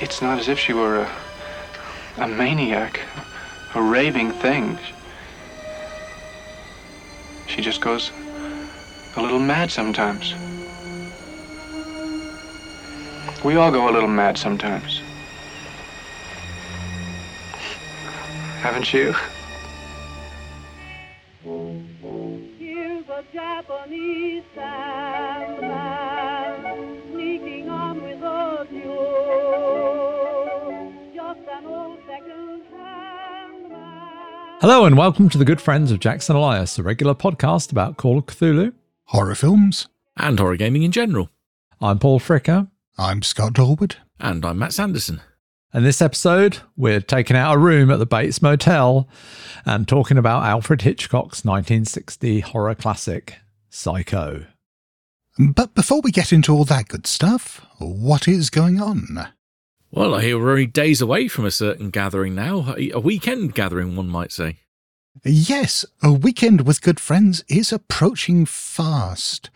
It's not as if she were a, a maniac, a raving thing. She just goes a little mad sometimes. We all go a little mad sometimes. Haven't you? Here's a Japanese Hello and welcome to the good friends of Jackson Elias, a regular podcast about Call of Cthulhu. horror films. and horror gaming in general. I'm Paul Fricker, I'm Scott Dorward. And I'm Matt Sanderson. and this episode we're taking out a room at the Bates Motel and talking about Alfred Hitchcock's 1960 horror classic, Psycho. But before we get into all that good stuff, what is going on? Well, I hear we're only days away from a certain gathering now, a weekend gathering, one might say. Yes, a weekend with good friends is approaching fast.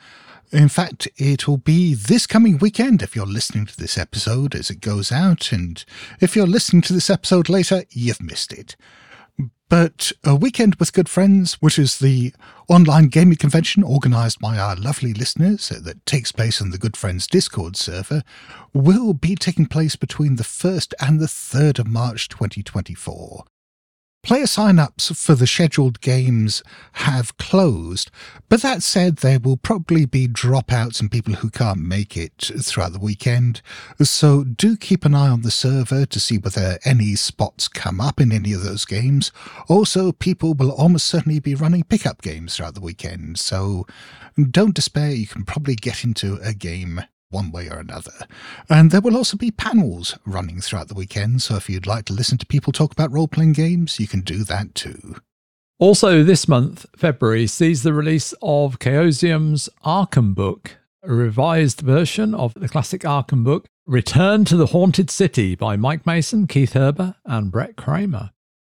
In fact, it'll be this coming weekend if you're listening to this episode as it goes out, and if you're listening to this episode later, you've missed it. But a weekend with good friends, which is the online gaming convention organized by our lovely listeners uh, that takes place on the Good Friends Discord server, will be taking place between the 1st and the 3rd of March 2024. Player sign-ups for the scheduled games have closed, but that said, there will probably be dropouts and people who can't make it throughout the weekend. So do keep an eye on the server to see whether any spots come up in any of those games. Also, people will almost certainly be running pickup games throughout the weekend, so don't despair, you can probably get into a game one way or another. And there will also be panels running throughout the weekend, so if you'd like to listen to people talk about role playing games, you can do that too. Also, this month, February, sees the release of Chaosium's Arkham book, a revised version of the classic Arkham book, Return to the Haunted City by Mike Mason, Keith Herber, and Bret Kramer.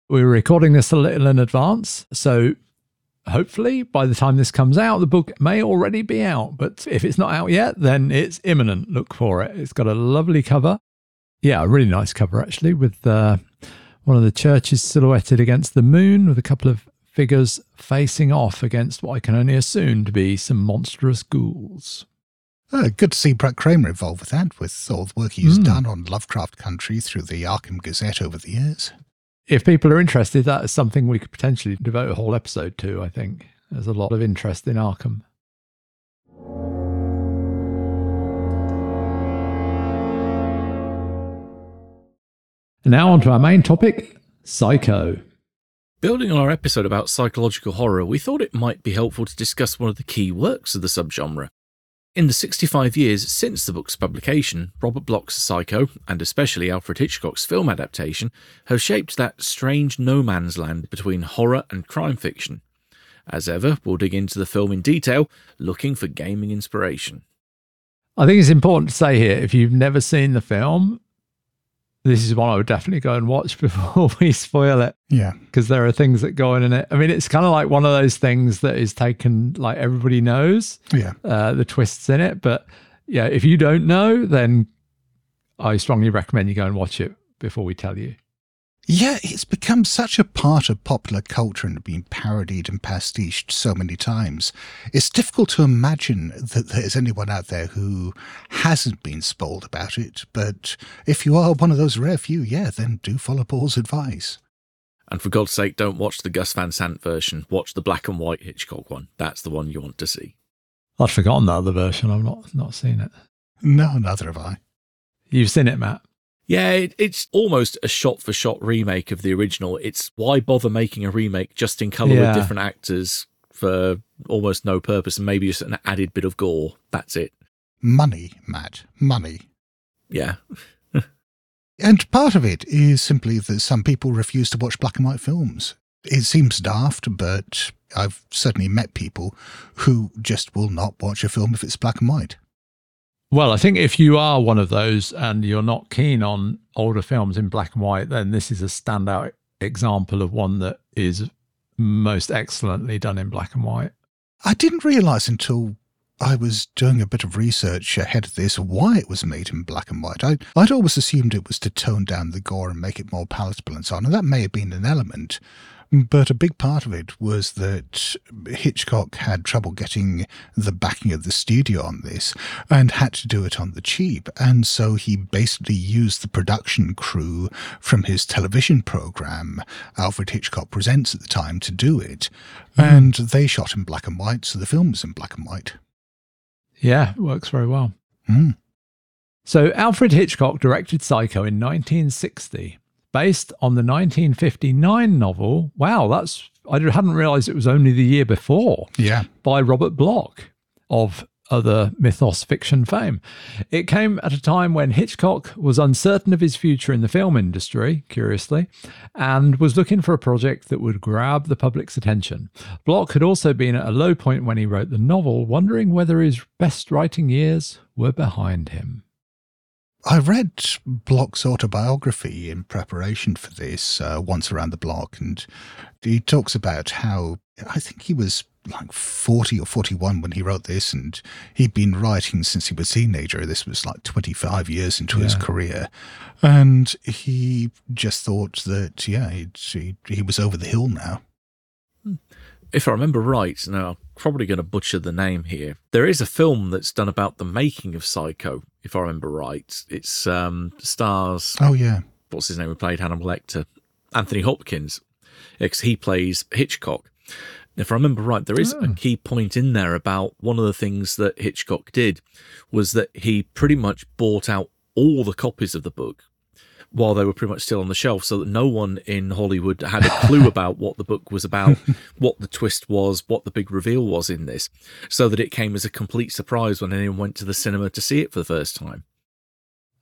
We're recording this a little in advance, so hopefully by the time this comes out, the book may already be out. But if it's not out yet, then it's imminent. Look for it. It's got a lovely cover. Yeah, a really nice cover, actually, with uh, one of the churches silhouetted against the moon with a couple of figures facing off against what I can only assume to be some monstrous ghouls. Uh, good to see Bret Kramer involved with that, with all the work he's Mm. done on Lovecraft Country through the Arkham Gazette over the years. If people are interested, that is something we could potentially devote a whole episode to, I think. There's a lot of interest in Arkham. And now on to our main topic Psycho. Building on our episode about psychological horror, we thought it might be helpful to discuss one of the key works of the subgenre. In the 65 years since the book's publication, Robert Bloch's Psycho, and especially Alfred Hitchcock's film adaptation, have shaped that strange no man's land between horror and crime fiction. As ever, we'll dig into the film in detail, looking for gaming inspiration. I think it's important to say here if you've never seen the film, this is one I would definitely go and watch before we spoil it. Yeah. because there are things that go on in it. I mean, it's kind of like one of those things that is taken like everybody knows Yeah. uh, the twists in it. But yeah, if you don't know, then I strongly recommend you go and watch it before we tell you. Yeah, it's become such a part of popular culture and been parodied and pastiched so many times. It's difficult to imagine that there's anyone out there who hasn't been spoiled about it, but if you are one of those rare few, yeah, then do follow Paul's advice. And for God's sake, don't watch the Gus Van Sant version. Watch the black and white Hitchcock one. That's the one you want to see. I'd forgotten that other version. I've not not seen it. No, neither have I. You've seen it, Matt. Yeah, it, it's almost a shot for shot remake of the original. It's why bother making a remake just in colour Yeah. with different actors for almost no purpose and maybe just an added bit of gore. That's it. Money, Matt, money. Yeah. And part of it is simply that some people refuse to watch black and white films. It seems daft, but I've certainly met people who just will not watch a film if it's black and white. Well, I think if you are one of those and you're not keen on older films in black and white, then this is a standout example of one that is most excellently done in black and white. I didn't realise until I was doing a bit of research ahead of this why it was made in black and white. I, I'd always assumed it was to tone down the gore and make it more palatable and so on, and that may have been an element. But a big part of it was that Hitchcock had trouble getting the backing of the studio on this and had to do it on the cheap. And so he basically used the production crew from his television program, Alfred Hitchcock Presents at the time, to do it. And they shot in black and white, so the film was in black and white. Yeah, it works very well. Mm. So Alfred Hitchcock directed Psycho in 1960, based on the 1959 novel. Wow, that's I hadn't realized it was only the year before Yeah. by Robert Bloch of other mythos fiction fame. It came at a time when Hitchcock was uncertain of his future in the film industry, curiously, and was looking for a project that would grab the public's attention. Bloch had also been at a low point when he wrote the novel, wondering whether his best writing years were behind him. I read Bloch's autobiography in preparation for this uh, once around the Bloch, and he talks about how I think he was like 40 or 41 when he wrote this, and he'd been writing since he was a teenager. This was like 25 years into his career. And he just thought that, yeah, he'd, he, he was over the hill now. If I remember right, now I'm probably going to butcher the name here. There is a film that's done about the making of Psycho, if I remember right. It's um, stars Oh, yeah. what's his name who played Hannibal Lecter, Anthony Hopkins, because he plays Hitchcock. If I remember right, there is a Oh. key point in there about one of the things that Hitchcock did was that he pretty much bought out all the copies of the book while they were pretty much still on the shelf so that no one in Hollywood had a clue about what the book was about, what the twist was, what the big reveal was in this, so that it came as a complete surprise when anyone went to the cinema to see it for the first time.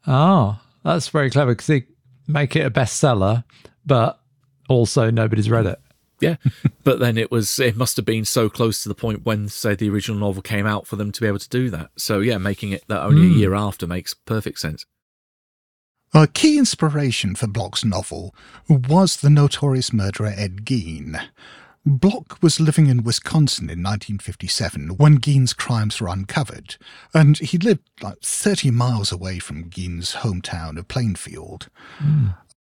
Ah, that's very clever because they make it a bestseller, but also nobody's read it. Yeah, but then it was it must have been so close to the point when say the original novel came out for them to be able to do that. So yeah, making it that only Hmm. a year after makes perfect sense. A key inspiration for Bloch's novel was the notorious murderer Ed Gein. Bloch was living in Wisconsin in 1957 when Gein's crimes were uncovered, and he lived like 30 miles away from Gein's hometown of Plainfield.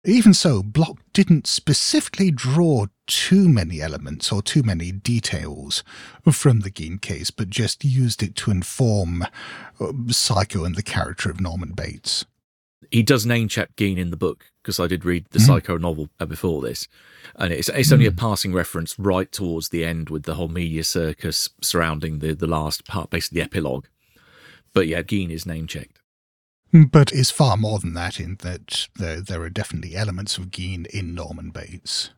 Even so, Bloch didn't specifically draw too many elements or too many details from the Gein case, but just used it to inform uh, Psycho and the character of Norman Bates. He does name check Gein in the book because I did read the Hmm. Psycho novel uh, before this, and it's it's only a passing reference right towards the end with the whole media circus surrounding the the last part, basically the epilogue. But yeah, Gein is name checked. but it's far more than that in that there, there are definitely elements of Gein in Norman Bates.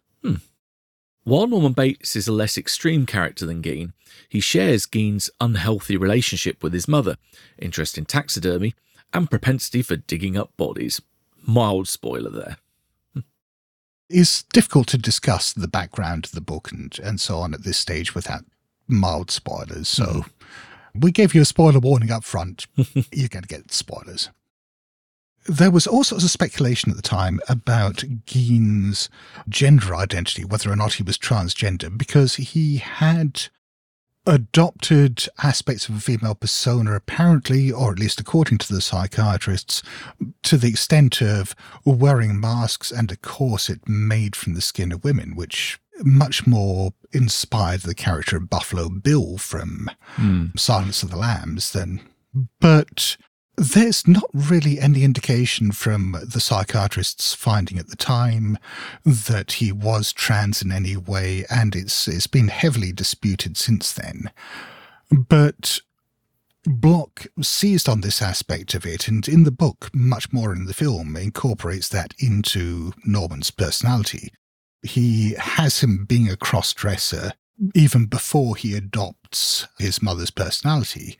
While Norman Bates is a less extreme character than Gein, he shares Gein's unhealthy relationship with his mother, interest in taxidermy, and propensity for digging up bodies. Mild spoiler there. It's difficult to discuss the background of the book and, and so on at this stage without mild spoilers, so mm-hmm. we gave you a spoiler warning up front. You're going to get spoilers. There was all sorts of speculation at the time about Gein's gender identity, whether or not he was transgender, because he had adopted aspects of a female persona, apparently, or at least according to the psychiatrists, to the extent of wearing masks and a corset made from the skin of women, which much more inspired the character of Buffalo Bill from hmm. Silence of the Lambs than. But there's not really any indication from the psychiatrist's finding at the time that he was trans in any way, and it's it's been heavily disputed since then. But Bloch seized on this aspect of it, and in the book, much more in the film, incorporates that into Norman's personality. He has him being a cross dresser even before he adopts his mother's personality,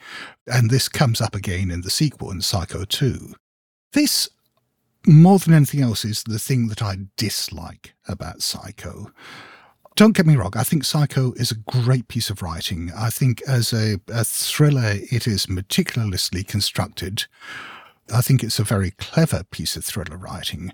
and this comes up again in the sequel in Psycho 2. This, more than anything else, is the thing that I dislike about Psycho. Don't get me wrong, I think Psycho is a great piece of writing. I think as a, a thriller, it is meticulously constructed. I think it's a very clever piece of thriller writing.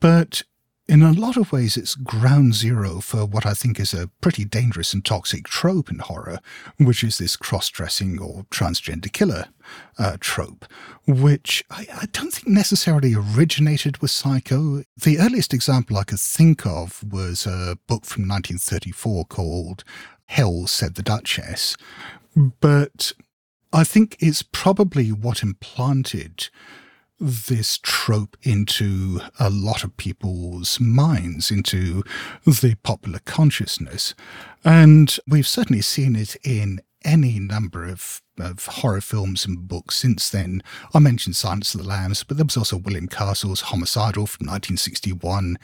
But in a lot of ways, it's ground zero for what I think is a pretty dangerous and toxic trope in horror, which is this cross dressing or transgender killer uh, trope, which I, I, don't think necessarily originated with Psycho. The earliest example I could think of was a book from 1934 called Hell, Said the Duchess. But I think it's probably what implanted this trope into a lot of people's minds, into the popular consciousness. And we've certainly seen it in any number of of horror films and books since then. I mentioned Silence of the Lambs, but there was also William Castle's Homicidal from 1961.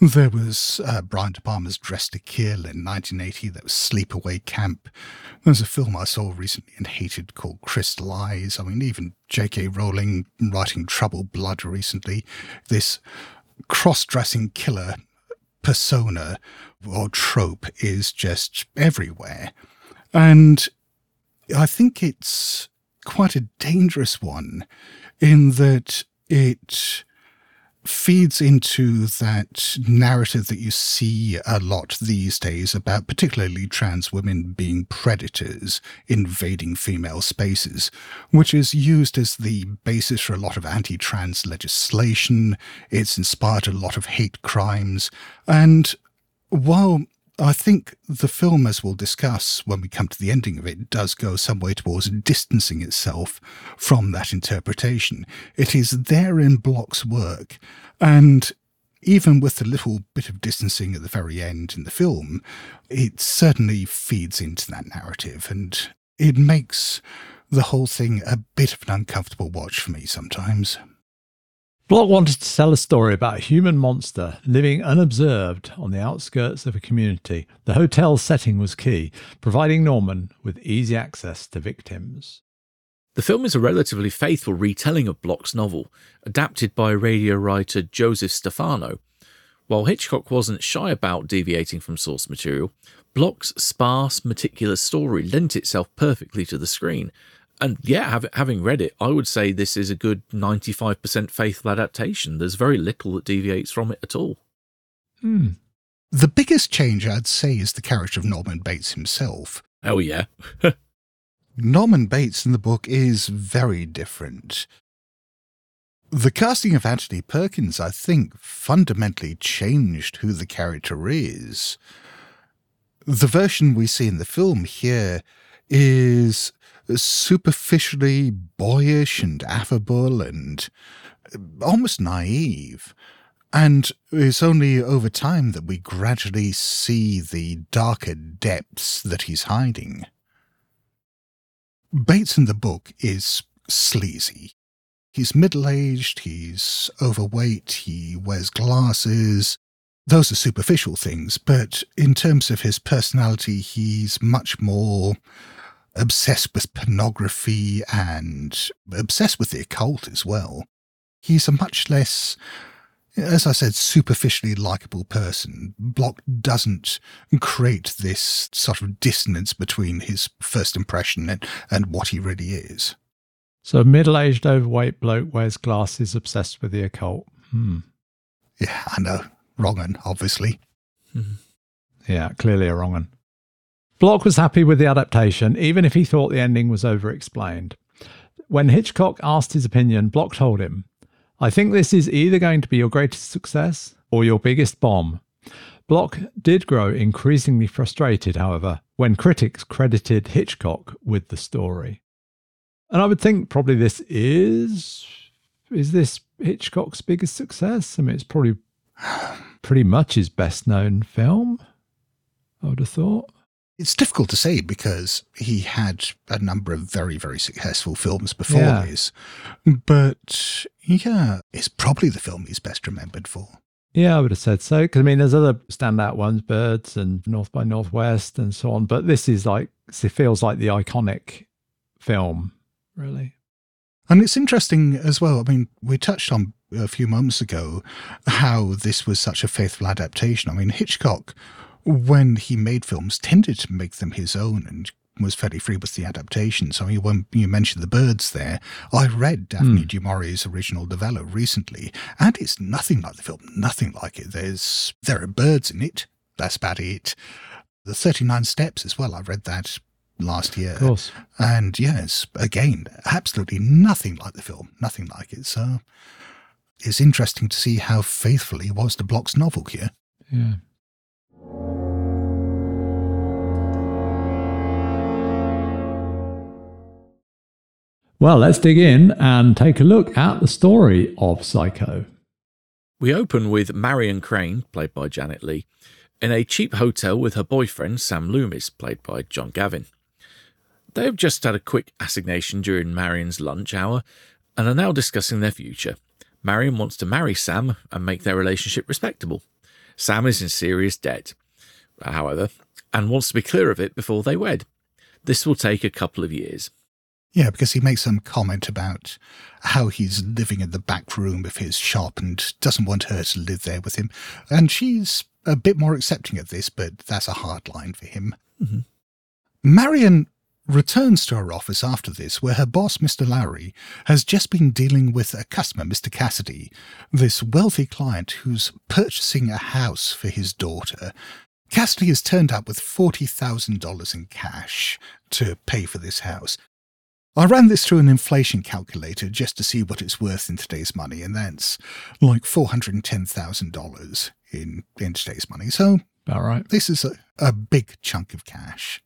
There was uh, Brian De Palma's Dressed to Kill in 1980. There was Sleepaway Camp. There's a film I saw recently and hated called Crystal Eyes. I mean, even J.K. Rowling writing Troubled Blood recently. This cross-dressing killer persona or trope is just everywhere. And I think it's quite a dangerous one in that it feeds into that narrative that you see a lot these days about particularly trans women being predators invading female spaces, which is used as the basis for a lot of anti trans legislation. It's inspired a lot of hate crimes. And while I think the film, as we'll discuss when we come to the ending of it, does go some way towards distancing itself from that interpretation. It is there in Bloch's work, and even with the little bit of distancing at the very end in the film, it certainly feeds into that narrative, and it makes the whole thing a bit of an uncomfortable watch for me sometimes. Bloch wanted to tell a story about a human monster living unobserved on the outskirts of a community. The hotel setting was key, providing Norman with easy access to victims. The film is a relatively faithful retelling of Bloch's novel, adapted by radio writer Joseph Stefano. While Hitchcock wasn't shy about deviating from source material, Bloch's sparse, meticulous story lent itself perfectly to the screen, and yeah, have, having read it, I would say this is a good 95% faithful adaptation. There's very little that deviates from it at all. Hmm. The biggest change, I'd say, is the character of Norman Bates himself. Oh, yeah. Norman Bates in the book is very different. The casting of Anthony Perkins, I think, fundamentally changed who the character is. The version we see in the film here is superficially boyish and affable and uh, almost naive. And it's only over time that we gradually see the darker depths that he's hiding. Bates in the book is sleazy. He's middle aged, he's overweight, he wears glasses. Those are superficial things, but in terms of his personality, he's much more obsessed with pornography and obsessed with the occult as well. He's a much less, as I said, superficially likable person. Bloch doesn't create this sort of dissonance between his first impression and, and what he really is. So, a middle aged, overweight bloke wears glasses, obsessed with the occult. Hmm. Yeah, I know. Wrong one, obviously. Yeah, clearly a wrong one. Bloch was happy with the adaptation, even if he thought the ending was over explained. When Hitchcock asked his opinion, Bloch told him, I think this is either going to be your greatest success or your biggest bomb. Bloch did grow increasingly frustrated, however, when critics credited Hitchcock with the story. And I would think probably this is. Is this Hitchcock's biggest success? I mean, it's probably pretty much his best known film, I would have thought. It's difficult to say because he had a number of very, very successful films before Yeah. this. But yeah, it's probably the film he's best remembered for. Yeah, I would have said so. Because I mean, there's other standout ones, Birds and North by Northwest and so on. But this is like, it feels like the iconic film, really. And it's interesting as well. I mean, we touched on a few moments ago how this was such a faithful adaptation. I mean, Hitchcock, when he made films, tended to make them his own and was fairly free with the adaptation. So when you mentioned the birds there, I read Daphne hmm. du Maurier's original novella recently, and it's nothing like the film, nothing like it. There's there are birds in it. That's about it. The 39 Steps as well. I read that last year. Of course. And yes, again, absolutely nothing like the film, nothing like it. So it's interesting to see how faithfully was the Bloch's novel here. Yeah. Well, let's dig in and take a look at the story of Psycho. We open with Marion Crane, played by Janet Leigh, in a cheap hotel with her boyfriend Sam Loomis, played by John Gavin. They have just had a quick assignation during Marion's lunch hour and are now discussing their future. Marion wants to marry Sam and make their relationship respectable. Sam is in serious debt, however, and wants to be clear of it before they wed. This will take a couple of years. Yeah, because he makes some comment about how he's living in the back room of his shop and doesn't want her to live there with him. And she's a bit more accepting of this, but that's a hard line for him. Mhm. Marion returns to her office after this, where her boss, Mr. Lowry, has just been dealing with a customer, Mr. Cassidy, this wealthy client who's purchasing a house for his daughter. Cassidy has turned up with $40,000 in cash to pay for this house. I ran this through an inflation calculator just to see what it's worth in today's money, and that's like $410,000 in, in today's money. So All right. this is a, a big chunk of cash.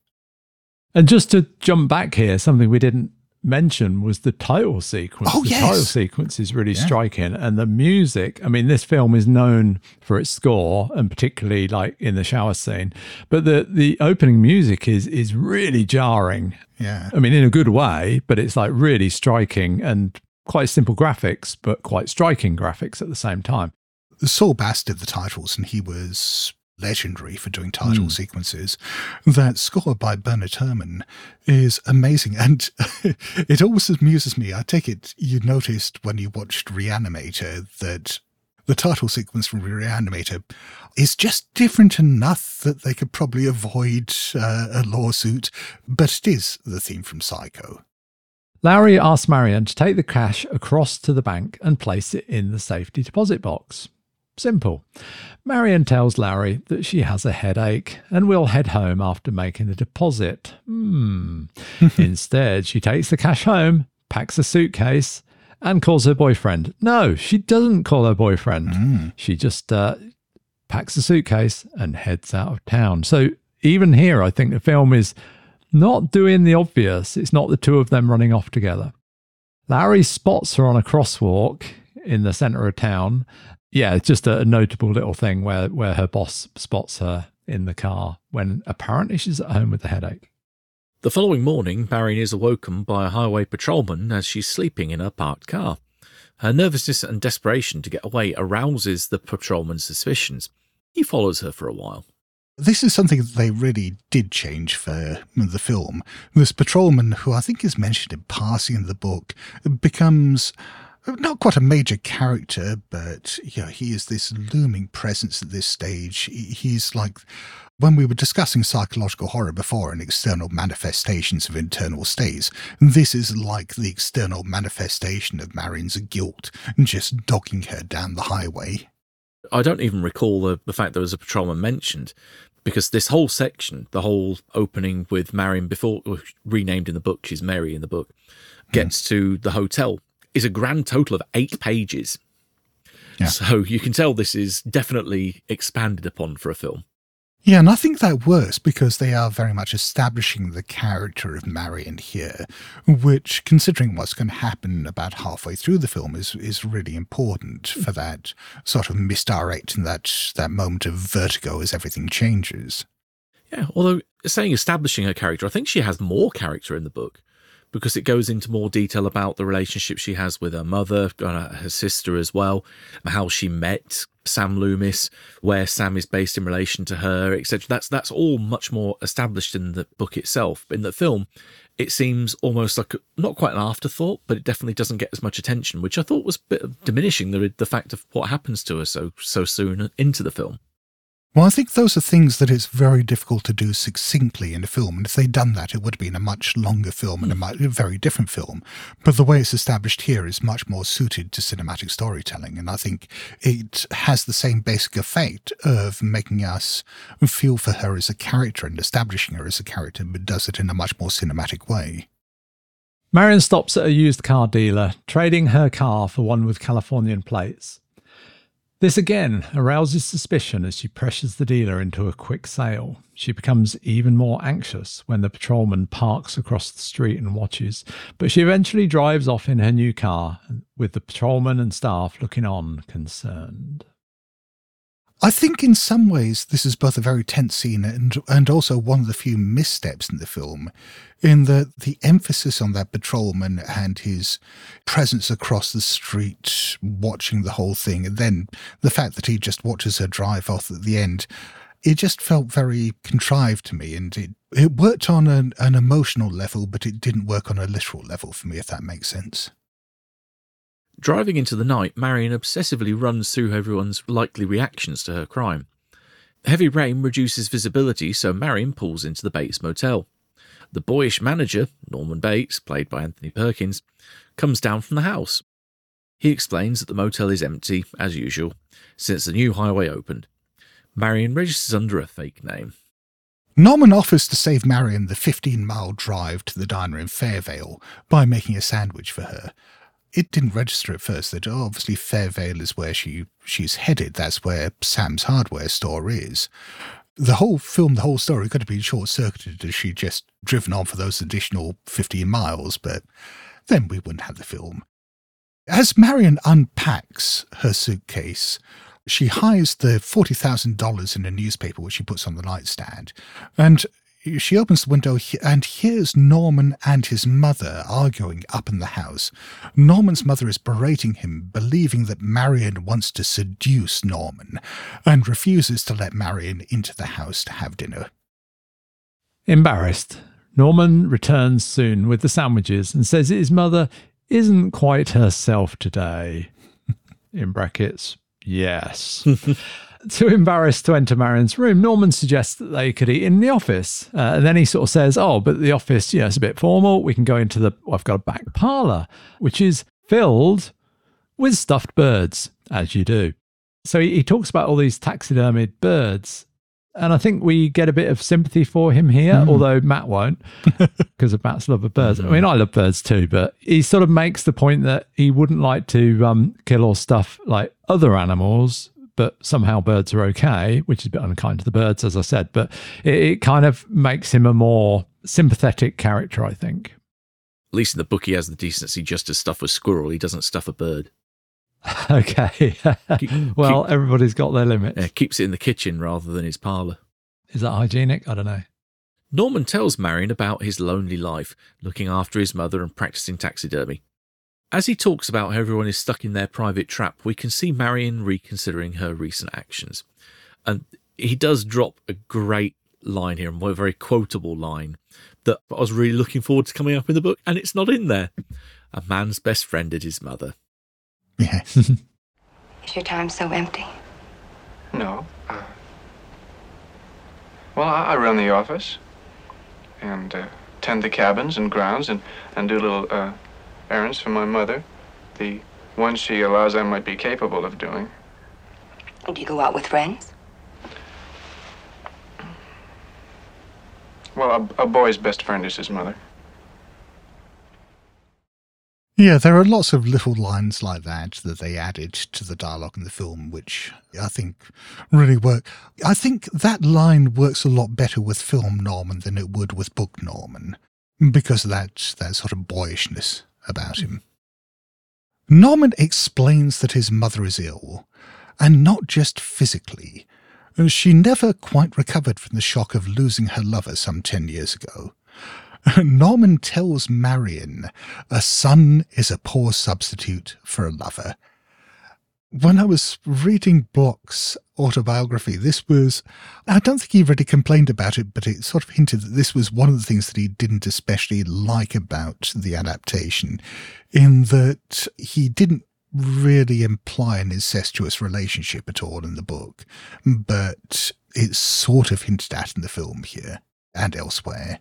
And just to jump back here, something we didn't mention was the title sequence. Oh, the yes. title sequence is really Yeah. striking. And the music, I mean, this film is known for its score and particularly like in the shower scene. But the, the opening music is is really jarring. Yeah. I mean, in a good way, but it's like really striking and quite simple graphics, but quite striking graphics at the same time. Saul Bass did the titles, and he was legendary for doing title Mm. sequences. That score by Bernard Herrmann is amazing, and it always amuses me. I take it you noticed when you watched Reanimator that the title sequence from Reanimator is just different enough that they could probably avoid uh, a lawsuit, but it is the theme from Psycho. Lowry asks Marion to take the cash across to the bank and place it in the safety deposit box. Simple. Marion tells Larry that she has a headache and will head home after making the deposit. Hmm. Instead, she takes the cash home, packs a suitcase, and calls her boyfriend. No, she doesn't call her boyfriend. She just uh, packs a suitcase and heads out of town. So even here, I think the film is not doing the obvious. It's not the two of them running off together. Larry spots her on a crosswalk in the center of town. Yeah, it's just a notable little thing where, where her boss spots her in the car when apparently she's at home with a headache. The following morning, Marion is awoken by a highway patrolman as she's sleeping in her parked car. Her nervousness and desperation to get away arouses the patrolman's suspicions. He follows her for a while. This is something that they really did change for the film. This patrolman, who I think is mentioned in passing in the book, becomes not quite a major character, but yeah, he is this looming presence at this stage. He's like when we were discussing psychological horror before and external manifestations of internal states, this is like the external manifestation of Marion's guilt, just dogging her down the highway. I don't even recall the, the fact there was a patrolman mentioned because this whole section, the whole opening with Marion before renamed in the book, she's Mary in the book, gets hmm. to the hotel is a grand total of eight pages. Yeah. So you can tell this is definitely expanded upon for a film. Yeah, and I think that works because they are very much establishing the character of Marion here, which, considering what's going to happen about halfway through the film, is is really important for that sort of misdirect and that that moment of vertigo as everything changes. Yeah, although saying establishing her character, I think she has more character in the book because it goes into more detail about the relationship she has with her mother, uh, her sister as well, how she met Sam Loomis, where Sam is based in relation to her, etc. That's that's all much more established in the book itself. In the film, it seems almost like not quite an afterthought, but it definitely doesn't get as much attention, which I thought was a bit diminishing the the fact of what happens to her so so soon into the film. Well, I think those are things that it's very difficult to do succinctly in a film. And if they'd done that, it would have been a much longer film and a, hmm. mu- a very different film. But the way it's established here is much more suited to cinematic storytelling. And I think it has the same basic effect of making us feel for her as a character and establishing her as a character, but does it in a much more cinematic way. Marion stops at a used car dealer, trading her car for one with Californian plates. This again arouses suspicion as she pressures the dealer into a quick sale. She becomes even more anxious when the patrolman parks across the street and watches, but she eventually drives off in her new car, with the patrolman and staff looking on, concerned. I think in some ways this is both a very tense scene and and also one of the few missteps in the film, in that the emphasis on that patrolman and his presence across the street, watching the whole thing, and then the fact that he just watches her drive off at the end, it just felt very contrived to me, and it it worked on an, an emotional level, but it didn't work on a literal level for me, if that makes sense. Driving into the night, Marion obsessively runs through everyone's likely reactions to her crime. Heavy rain reduces visibility, so Marion pulls into the Bates Motel. The boyish manager, Norman Bates, played by Anthony Perkins, comes down from the house. He explains that the motel is empty, as usual, since the new highway opened. Marion registers under a fake name. Norman offers to save Marion the 15 mile drive to the diner in Fairvale by making a sandwich for her. It didn't register at first that oh, obviously Fairvale is where she, she's headed. That's where Sam's hardware store is. The whole film, the whole story could have been short circuited as she'd just driven on for those additional 15 miles, but then we wouldn't have the film. As Marion unpacks her suitcase, she hides the $40,000 in a newspaper which she puts on the nightstand. And she opens the window and hears Norman and his mother arguing up in the house. Norman's mother is berating him, believing that Marion wants to seduce Norman and refuses to let Marion into the house to have dinner. Embarrassed, Norman returns soon with the sandwiches and says his mother isn't quite herself today. In brackets, yes. Too embarrassed to enter Marion's room, Norman suggests that they could eat in the office. Uh, and then he sort of says, Oh, but the office, you know, it's a bit formal. We can go into the, well, I've got a back parlor, which is filled with stuffed birds, as you do. So he, he talks about all these taxidermied birds. And I think we get a bit of sympathy for him here, although Matt won't, because of Matt's love of birds. I mean, I love birds too, but he sort of makes the point that he wouldn't like to um, kill or stuff like other animals, but somehow birds are okay, which is a bit unkind to the birds, as I said. But it, it kind of makes him a more sympathetic character, I think. At least in the book, he has the decency just to stuff a squirrel. He doesn't stuff a bird. okay. Keep- well, everybody's got their limits. Yeah, keeps it in the kitchen rather than his parlour. Is that hygienic? I don't know. Norman tells Marion about his lonely life, looking after his mother and practicing taxidermy. As he talks about how everyone is stuck in their private trap, we can see Marion reconsidering her recent actions. And he does drop a great line here, and a very quotable line that I was really looking forward to coming up in the book, and it's not in there. A man's best friend is his mother. Yes. Is your time so empty? No. Uh, well, I, I run the office and uh, tend the cabins and grounds and, and do little uh, errands for my mother. The ones she allows I might be capable of doing. Do you go out with friends? Well, a, a boy's best friend is his mother. Yeah, there are lots of little lines like that that they added to the dialogue in the film, which I think really work. I think that line works a lot better with film Norman than it would with book Norman because of that, that sort of boyishness about him. Norman explains that his mother is ill, and not just physically. She never quite recovered from the shock of losing her lover some 10 years ago. Norman tells Marion a son is a poor substitute for a lover. When I was reading Bloch's autobiography, this was, I don't think he really complained about it, but it sort of hinted that this was one of the things that he didn't especially like about the adaptation, in that he didn't really imply an incestuous relationship at all in the book, but it's sort of hinted at in the film here and elsewhere.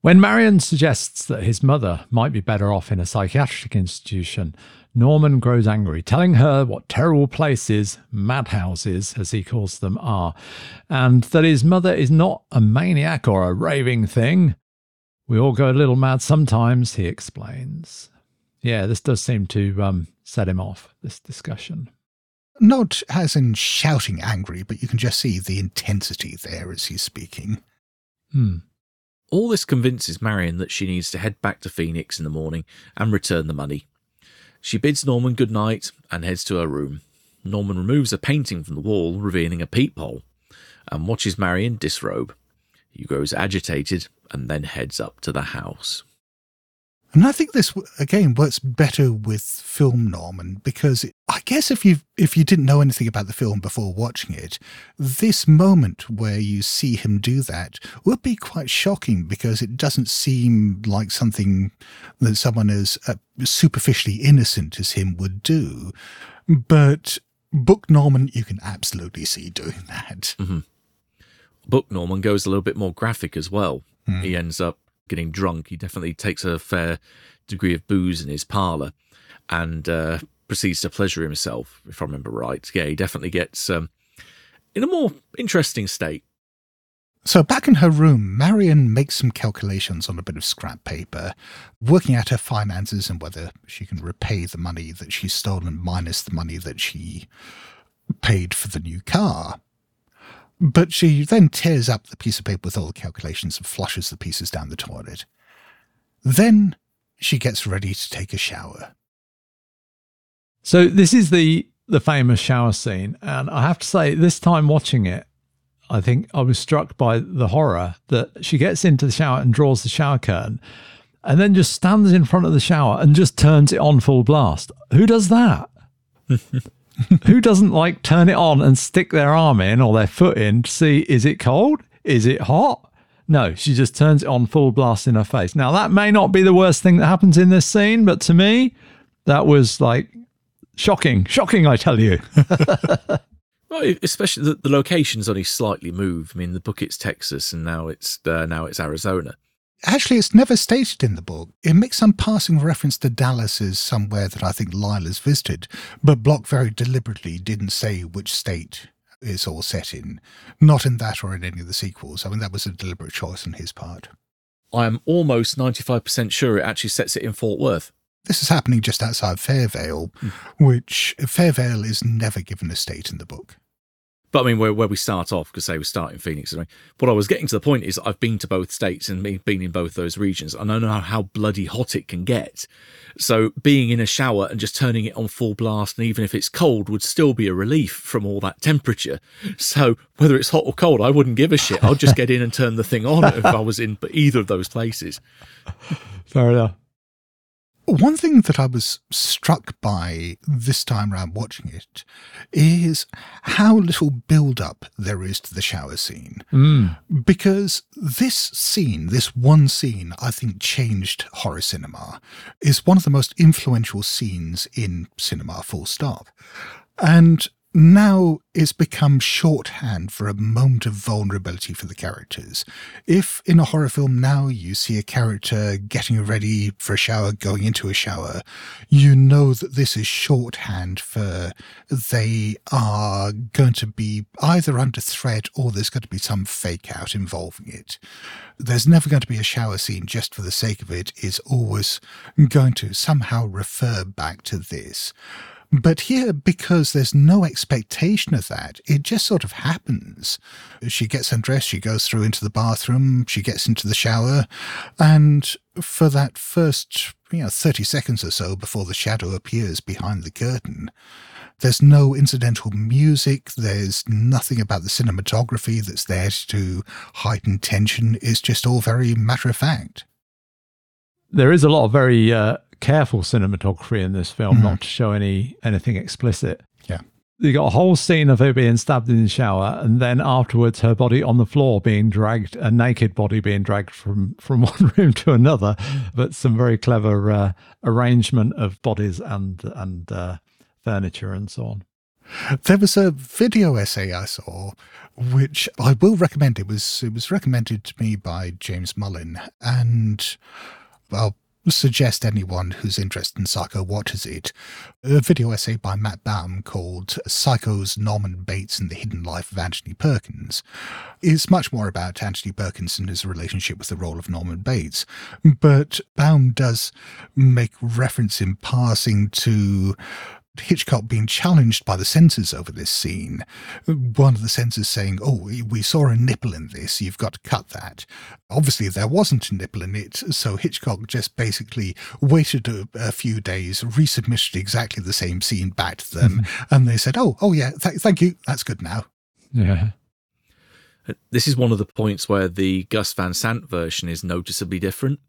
When Marion suggests that his mother might be better off in a psychiatric institution, Norman grows angry, telling her what terrible places, madhouses, as he calls them, are, and that his mother is not a maniac or a raving thing. We all go a little mad sometimes, he explains. Yeah, this does seem to um, set him off, this discussion. Not as in shouting angry, but you can just see the intensity there as he's speaking. Hmm. All this convinces Marion that she needs to head back to Phoenix in the morning and return the money. She bids Norman good night and heads to her room. Norman removes a painting from the wall, revealing a peephole, and watches Marion disrobe. He grows agitated and then heads up to the house. And I think this again works better with film Norman because I guess if you if you didn't know anything about the film before watching it, this moment where you see him do that would be quite shocking because it doesn't seem like something that someone as uh, superficially innocent as him would do. But Book Norman, you can absolutely see doing that. Mm-hmm. Book Norman goes a little bit more graphic as well. Hmm. He ends up getting drunk. He definitely takes a fair degree of booze in his parlour and uh, proceeds to pleasure himself, if I remember right. Yeah, he definitely gets um, in a more interesting state. So back in her room, Marion makes some calculations on a bit of scrap paper, working out her finances and whether she can repay the money that she's stolen minus the money that she paid for the new car. But she then tears up the piece of paper with all the calculations and flushes the pieces down the toilet. Then she gets ready to take a shower. So this is the the famous shower scene, and I have to say, this time watching it, I think I was struck by the horror that she gets into the shower and draws the shower curtain, and then just stands in front of the shower and just turns it on full blast. Who does that? Who doesn't like turn it on and stick their arm in or their foot in to see is it cold? Is it hot? No, she just turns it on full blast in her face. Now that may not be the worst thing that happens in this scene, but to me, that was like shocking. Shocking, I tell you. Well, especially the, the location's only slightly moved. I mean, the book it's Texas, and now it's uh, now it's Arizona. Actually, it's never stated in the book. It makes some passing reference to Dallas as somewhere that I think Lila's visited, but Bloch very deliberately didn't say which state it's all set in. Not in that or in any of the sequels. I mean, that was a deliberate choice on his part. I am almost ninety five percent sure it actually sets it in Fort Worth. This is happening just outside Fairvale, hmm. which Fairvale is never given a state in the book. But I mean, where, where we start off, because say we start in Phoenix. What I was getting to the point is I've been to both states and been in both those regions, and I know how bloody hot it can get. So being in a shower and just turning it on full blast, and even if it's cold, would still be a relief from all that temperature. So whether it's hot or cold, I wouldn't give a shit. I'd just get in and turn the thing on if I was in either of those places. Fair enough. One thing that I was struck by this time around watching it is how little build up there is to the shower scene. Mm. Because this scene, this one scene, I think changed horror cinema, is one of the most influential scenes in cinema, full stop. And now it's become shorthand for a moment of vulnerability for the characters. If in a horror film now you see a character getting ready for a shower, going into a shower, you know that this is shorthand for they are going to be either under threat or there's going to be some fake out involving it. There's never going to be a shower scene just for the sake of it, it's always going to somehow refer back to this. But here, because there's no expectation of that, it just sort of happens. She gets undressed, she goes through into the bathroom, she gets into the shower, and for that first, you know, 30 seconds or so before the shadow appears behind the curtain, there's no incidental music, there's nothing about the cinematography that's there to heighten tension. It's just all very matter of fact. There is a lot of very uh, careful cinematography in this film, not to show any anything explicit. Yeah. You got a whole scene of her being stabbed in the shower, and then afterwards, her body on the floor being dragged, a naked body being dragged from from one room to another. But some very clever uh, arrangement of bodies and and uh, furniture and so on. There was a video essay I saw, which I will recommend. It was it was recommended to me by James Mullin, and I'll suggest anyone who's interested in Psycho watches it. A video essay by Matt Baum called Psycho's Norman Bates and the Hidden Life of Anthony Perkins. It's much more about Anthony Perkins and his relationship with the role of Norman Bates, but Baum does make reference in passing to Hitchcock being challenged by the censors over this scene. One of the censors saying, Oh, we saw a nipple in this, you've got to cut that. Obviously, there wasn't a nipple in it, so Hitchcock just basically waited a, a few days, resubmitted exactly the same scene back to them, mm-hmm. and they said, Oh, oh yeah, th- thank you, that's good now. Yeah. This is one of the points where the Gus Van Sant version is noticeably different.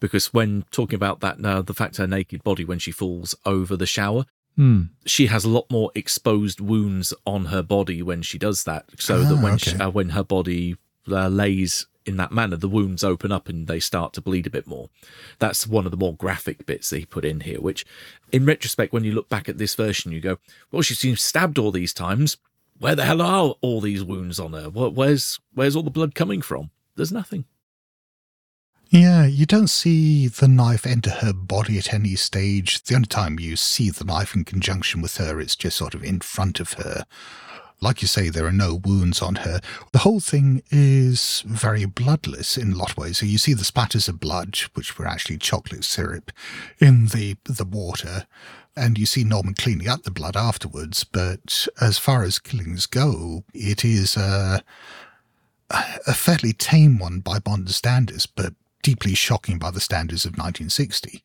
Because when talking about that now, the fact her naked body when she falls over the shower, Hmm. she has a lot more exposed wounds on her body when she does that. So that Ah, when okay. she, uh, when her body uh, lays in that manner, the wounds open up and they start to bleed a bit more. That's one of the more graphic bits that he put in here. Which, in retrospect, when you look back at this version, you go, "Well, she's been stabbed all these times. Where the hell are all these wounds on her? Where's where's all the blood coming from? There's nothing." Yeah, you don't see the knife enter her body at any stage. The only time you see the knife in conjunction with her, it's just sort of in front of her. Like you say, there are no wounds on her. The whole thing is very bloodless in a lot of ways. So you see the spatters of blood, which were actually chocolate syrup, in the the water, and you see Norman cleaning up the blood afterwards. But as far as killings go, it is a a fairly tame one by modern standards, but deeply shocking by the standards of 1960.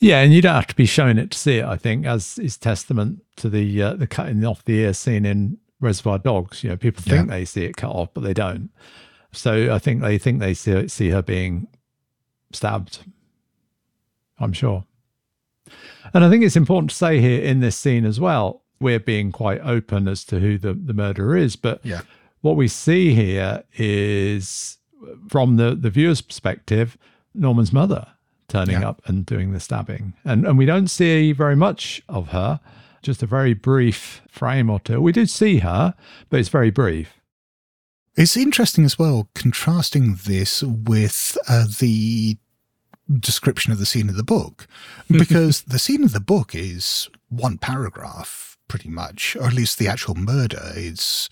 Yeah, and you don't have to be showing it to see it. I think, as is testament to the uh, the cutting off the ear scene in Reservoir Dogs. You know, people think Yeah. they see it cut off, but they don't. So I think they think they see see her being stabbed. I'm sure. And I think it's important to say here in this scene as well, we're being quite open as to who the, the murderer is. But Yeah. what we see here is, from the, the viewer's perspective, Norman's mother turning Yeah. up and doing the stabbing. And, and we don't see very much of her, just a very brief frame or two. We do see her, but it's very brief. It's interesting as well, contrasting this with uh, the description of the scene of the book, because the scene of the book is one paragraph pretty much, or at least the actual murder is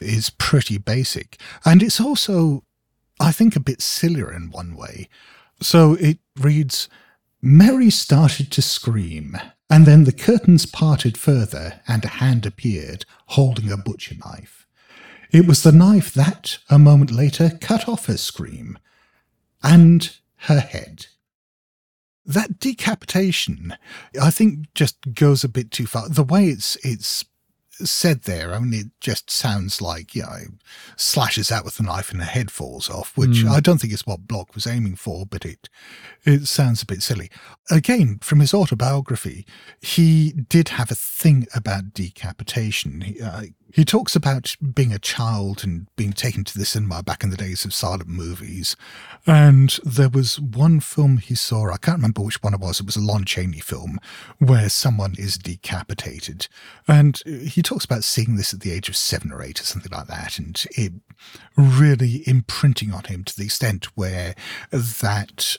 is pretty basic, and it's also, I think, a bit sillier in one way. So it reads, Mary started to scream, and then the curtains parted further, and a hand appeared, holding a butcher knife. It was the knife that, a moment later, cut off her scream and her head. That decapitation, I think, just goes a bit too far. The way it's it's said there, I mean, it just sounds like, you know, slashes out with the knife and the head falls off, which I don't think is what Bloch was aiming for, but it it sounds a bit silly. Again, from his autobiography, he did have a thing about decapitation. He, uh, he talks about being a child and being taken to the cinema back in the days of silent movies. And there was one film he saw, I can't remember which one it was, it was a Lon Chaney film, where someone is decapitated. And he talks about seeing this at the age of seven or eight or something like that, and it really imprinting on him to the extent where that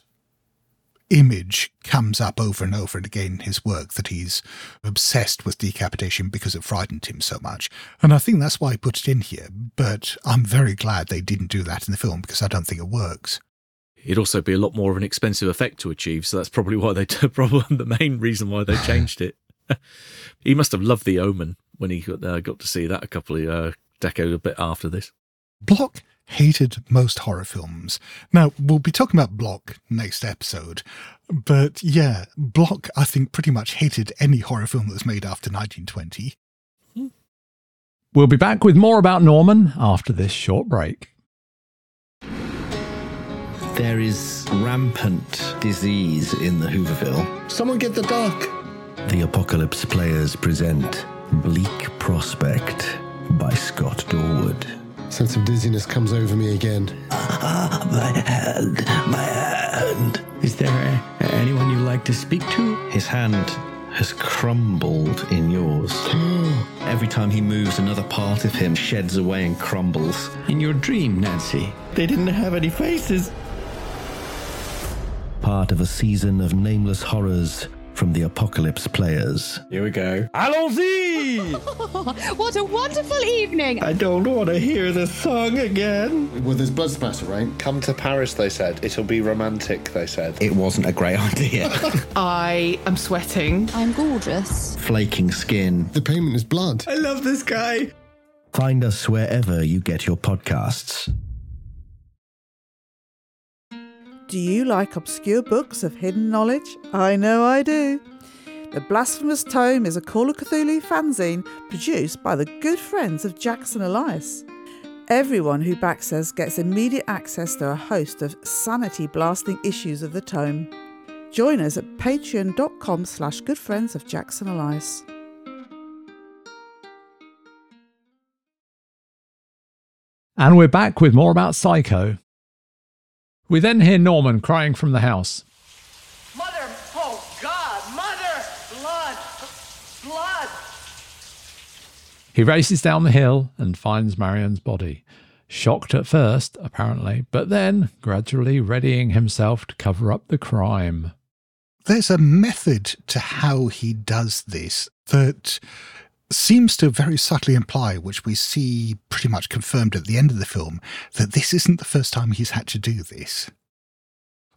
image comes up over and over and again in his work that he's obsessed with decapitation because it frightened him so much. And I think that's why I put it in here. But I'm very glad they didn't do that in the film because I don't think it works. It'd also be a lot more of an expensive effect to achieve, so that's probably why they probably the main reason why they changed it. he must have loved The Omen when he got, uh, got to see that a couple of uh, decades a bit after this. Bloch hated most horror films. Now, we'll be talking about Bloch next episode. But yeah, Bloch, I think, pretty much hated any horror film that was made after 1920. We'll be back with more about Norman after this short break. There is rampant disease in the Hooverville. Someone get the doc. The Apocalypse Players present Bleak Prospect by Scott Dorward. Sense of dizziness comes over me again. my hand, my hand. Is there anyone you'd like to speak to? His hand has crumbled in yours. Hmm. Every time he moves, another part of him sheds away and crumbles. In your dream, Nancy, they didn't have any faces. Part of a season of nameless horrors from the Apocalypse Players. Here we go. Allons-y! what a wonderful evening! I don't want to hear the song again. Well, there's blood splatter, right? Come to Paris, they said. It'll be romantic, they said. It wasn't a great idea. I am sweating. I'm gorgeous. Flaking skin. The payment is blood. I love this guy. Find us wherever you get your podcasts. Do you like obscure books of hidden knowledge? I know I do. The Blasphemous Tome is a Call of Cthulhu fanzine produced by the good friends of Jackson Elias. Everyone who backs us gets immediate access to a host of sanity blasting issues of the tome. Join us at patreon.com slash good friends of Jackson Elias. And we're back with more about Psycho. We then hear Norman crying from the house. Mother! Oh, God! Mother! Blood! Blood! He races down the hill and finds Marion's body. Shocked at first, apparently, but then gradually readying himself to cover up the crime. There's a method to how he does this that seems to very subtly imply, which we see pretty much confirmed at the end of the film, that this isn't the first time he's had to do this.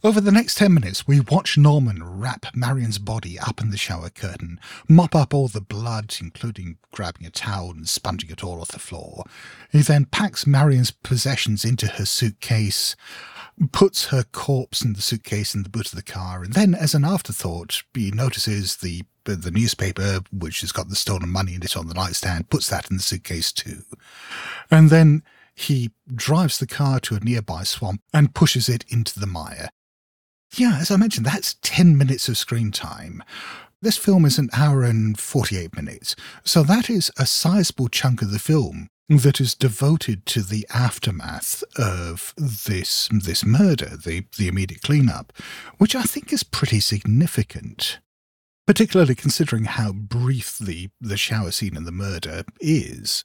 Over the next 10 minutes, we watch Norman wrap Marion's body up in the shower curtain, mop up all the blood, including grabbing a towel and sponging it all off the floor. He then packs Marion's possessions into her suitcase, puts her corpse in the suitcase in the boot of the car, and then, as an afterthought, he notices the the newspaper, which has got the stolen money in it on the nightstand, puts that in the suitcase too. And then he drives the car to a nearby swamp and pushes it into the mire. Yeah, as I mentioned, that's 10 minutes of screen time. This film is an hour and 48 minutes, so that is a sizable chunk of the film that is devoted to the aftermath of this this murder, the, the immediate cleanup, which I think is pretty significant particularly considering how brief the, the shower scene in the murder is.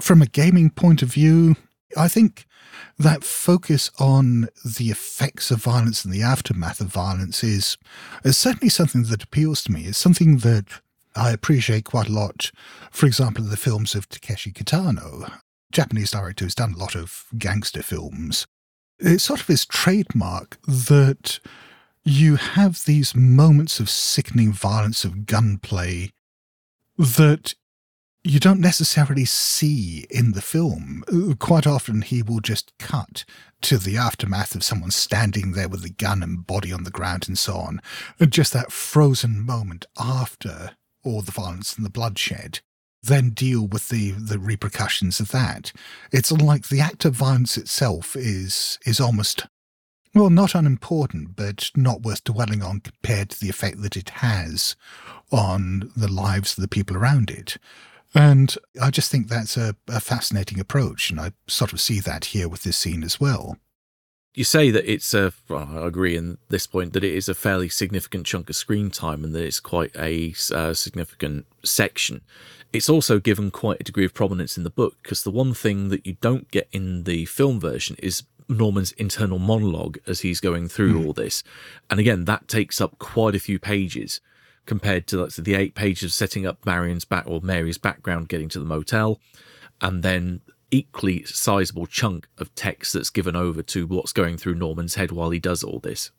From a gaming point of view, I think that focus on the effects of violence and the aftermath of violence is, is certainly something that appeals to me. It's something that I appreciate quite a lot, for example, the films of Takeshi Kitano, Japanese director who's done a lot of gangster films. It's sort of his trademark that you have these moments of sickening violence of gunplay that you don't necessarily see in the film. Quite often, he will just cut to the aftermath of someone standing there with the gun and body on the ground and so on. And Just that frozen moment after all the violence and the bloodshed. Then deal with the, the repercussions of that. It's like the act of violence itself is is almost well, not unimportant, but not worth dwelling on compared to the effect that it has on the lives of the people around it. And I just think that's a, a fascinating approach, and I sort of see that here with this scene as well. You say that it's a, well, I agree in this point, that it is a fairly significant chunk of screen time and that it's quite a uh, significant section. It's also given quite a degree of prominence in the book because the one thing that you don't get in the film version is Norman's internal monologue as he's going through mm. all this. And again, that takes up quite a few pages compared to let's say, the eight pages of setting up Marion's back or Mary's background getting to the motel, and then equally sizable chunk of text that's given over to what's going through Norman's head while he does all this.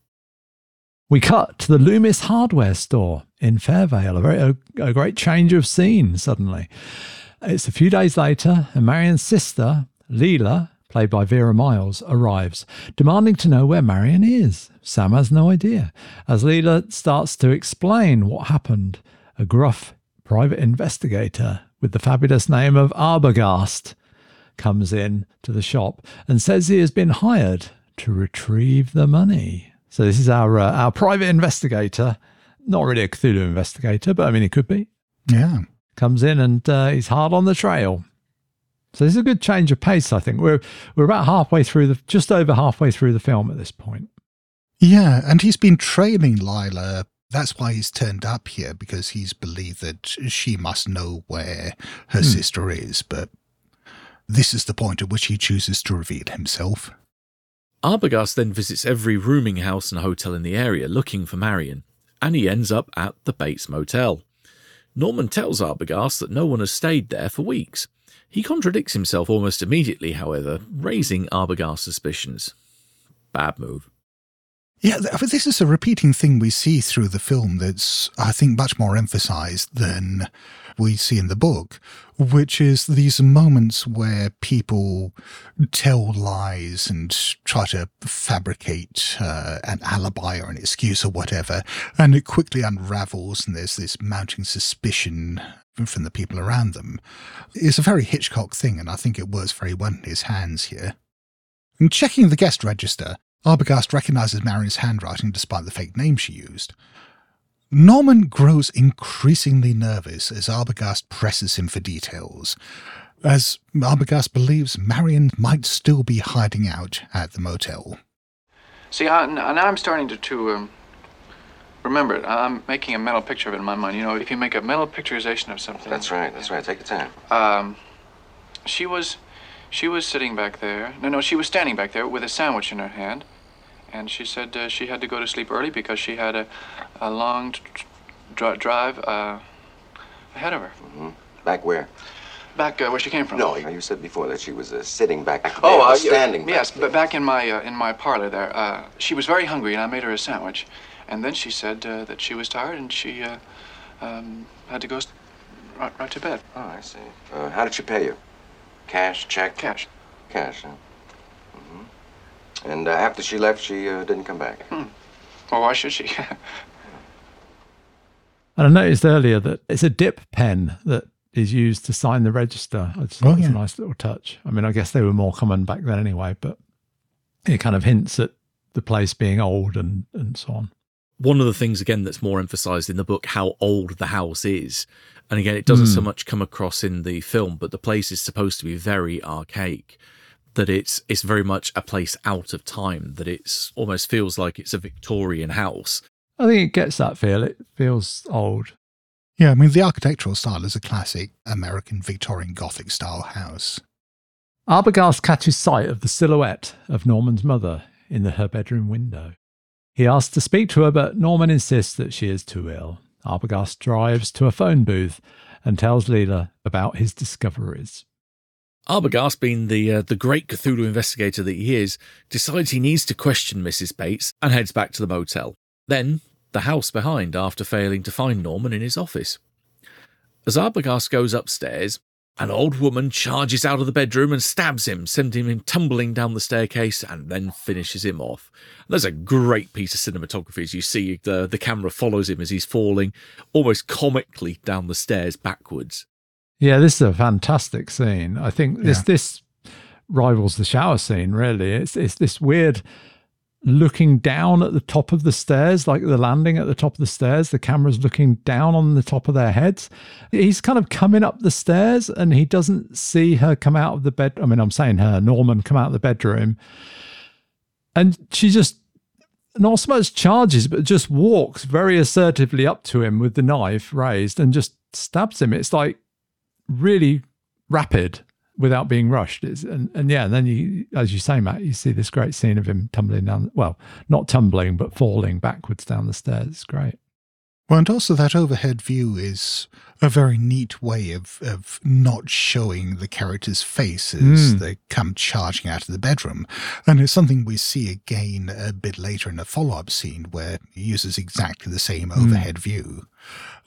We cut to the Loomis hardware store in Fairvale, a, very, a, a great change of scene suddenly. It's a few days later, and Marion's sister, Lila, played by Vera Miles, arrives, demanding to know where Marion is. Sam has no idea. As Lila starts to explain what happened, a gruff private investigator with the fabulous name of Arbogast comes in to the shop and says he has been hired to retrieve the money. So this is our uh, our private investigator, not really a Cthulhu investigator, but I mean it could be. Yeah, comes in and uh, he's hard on the trail. So this is a good change of pace. I think we're we're about halfway through the just over halfway through the film at this point. Yeah, and he's been trailing Lila That's why he's turned up here, because he's believed that she must know where her Hmm. sister is, but this is the point at which he chooses to reveal himself. Arbogast then visits every rooming house and hotel in the area looking for Marion, and he ends up at the Bates Motel. Norman tells Arbogast that no one has stayed there for weeks. He contradicts himself almost immediately, however, raising Arbogast's suspicions. Bad move. Yeah, this is a repeating thing we see through the film that's, I think, much more emphasized than we see in the book, which is these moments where people tell lies and try to fabricate uh, an alibi or an excuse or whatever, and it quickly unravels, and there's this mounting suspicion from the people around them. It's a very Hitchcock thing, and I think it works very well in his hands here. And checking the guest register, Arbogast recognizes Marion's handwriting despite the fake name she used. Norman grows increasingly nervous as Arbogast presses him for details, as Arbogast believes Marion might still be hiding out at the motel. See, I, n- now I'm starting to, to um, remember it. I'm making a mental picture of it in my mind. You know, if you make a mental picturization of something. That's right, that's right. Take your time. Um, she was, she was sitting back there. No, no, she was standing back there with a sandwich in her hand, and she said uh, she had to go to sleep early because she had a, a long t- drive uh, ahead of her. hmm Back where? Back uh, where she came from. No, you said before that she was uh, sitting back there, Oh, or uh, standing back Yes, there. but back in my uh, in my parlor there, uh, she was very hungry, and I made her a sandwich, and then she said uh, that she was tired and she uh, um, had to go right, right to bed. Oh, I see. Uh, how did she pay you? Cash, check? Cash. Cash, huh? hmm And uh, after she left, she uh, didn't come back. Hmm. Well, why should she? And I noticed earlier that it's a dip pen that is used to sign the register. I just thought Oh, it was yeah. a nice little touch. I mean, I guess they were more common back then anyway, but it kind of hints at the place being old and, and so on. One of the things, again, that's more emphasized in the book, how old the house is. And again, it doesn't so Hmm. much come across in the film, but the place is supposed to be very archaic. That it's it's very much a place out of time. That it's almost feels like it's a Victorian house. I think it gets that feel. It feels old. Yeah, I mean, the architectural style is a classic American Victorian Gothic style house. Arbogast catches sight of the silhouette of Norman's mother in the, her bedroom window. He asks to speak to her, but Norman insists that she is too ill. Arbogast drives to a phone booth and tells Lila about his discoveries. Arbogast, being the uh, the great Cthulhu investigator that he is, decides he needs to question Mrs. Bates and heads back to the motel. Then the house behind after failing to find Norman in his office. As Arbogast goes upstairs, an old woman charges out of the bedroom and stabs him, sending him tumbling down the staircase and then finishes him off. There's a great piece of cinematography as you see the, the camera follows him as he's falling almost comically down the stairs backwards. Yeah, this is a fantastic scene. I think this Yeah. this rivals the shower scene. Really, it's it's this weird looking down at the top of the stairs, like the landing at the top of the stairs. The camera's looking down on the top of their heads. He's kind of coming up the stairs, and he doesn't see her come out of the bed. I mean, I'm saying her, Norman, come out of the bedroom, and she just not so much charges, but just walks very assertively up to him with the knife raised and just stabs him. It's like really rapid without being rushed. It's, and, and yeah, and then you, as you say, Matt, you see this great scene of him tumbling down, well, not tumbling, but falling backwards down the stairs. It's great. Well, and also that overhead view is a very neat way of, of not showing the character's face as Mm. they come charging out of the bedroom. And it's something we see again a bit later in a follow up scene where he uses exactly the same overhead view.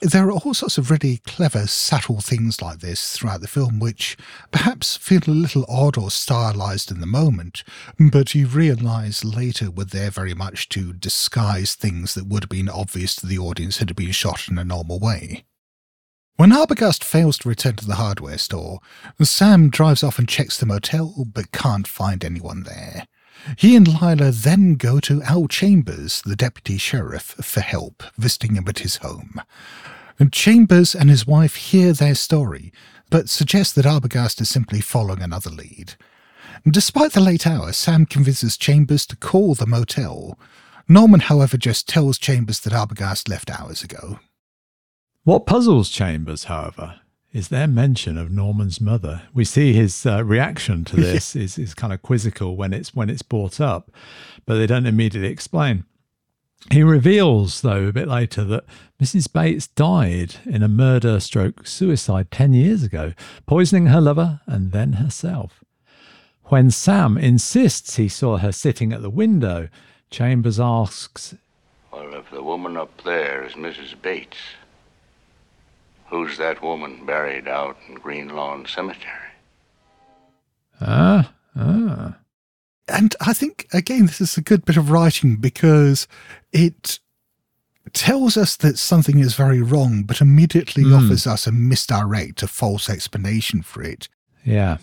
There are all sorts of really clever, subtle things like this throughout the film, which perhaps feel a little odd or stylized in the moment, but you realize later were there very much to disguise things that would have been obvious to the audience had it been shot in a normal way. When Arbogast fails to return to the hardware store, Sam drives off and checks the motel but can't find anyone there. He and Lila then go to Al Chambers, the deputy sheriff, for help, visiting him at his home. And Chambers and his wife hear their story, but suggest that Arbogast is simply following another lead. Despite the late hour, Sam convinces Chambers to call the motel. Norman, however, just tells Chambers that Arbogast left hours ago. What puzzles Chambers, however, is their mention of Norman's mother. We see his uh, reaction to this is, is kind of quizzical when it's when it's brought up, but they don't immediately explain. He reveals, though, a bit later that Mrs. Bates died in a murder stroke suicide 10 years ago, poisoning her lover and then herself. When Sam insists he saw her sitting at the window, Chambers asks, Well, if the woman up there is Mrs. Bates, who's that woman buried out in Green Lawn Cemetery? Ah, ah. And I think, again, this is a good bit of writing because it tells us that something is very wrong, but immediately Mm. offers us a misdirect, a false explanation for it. Yeah.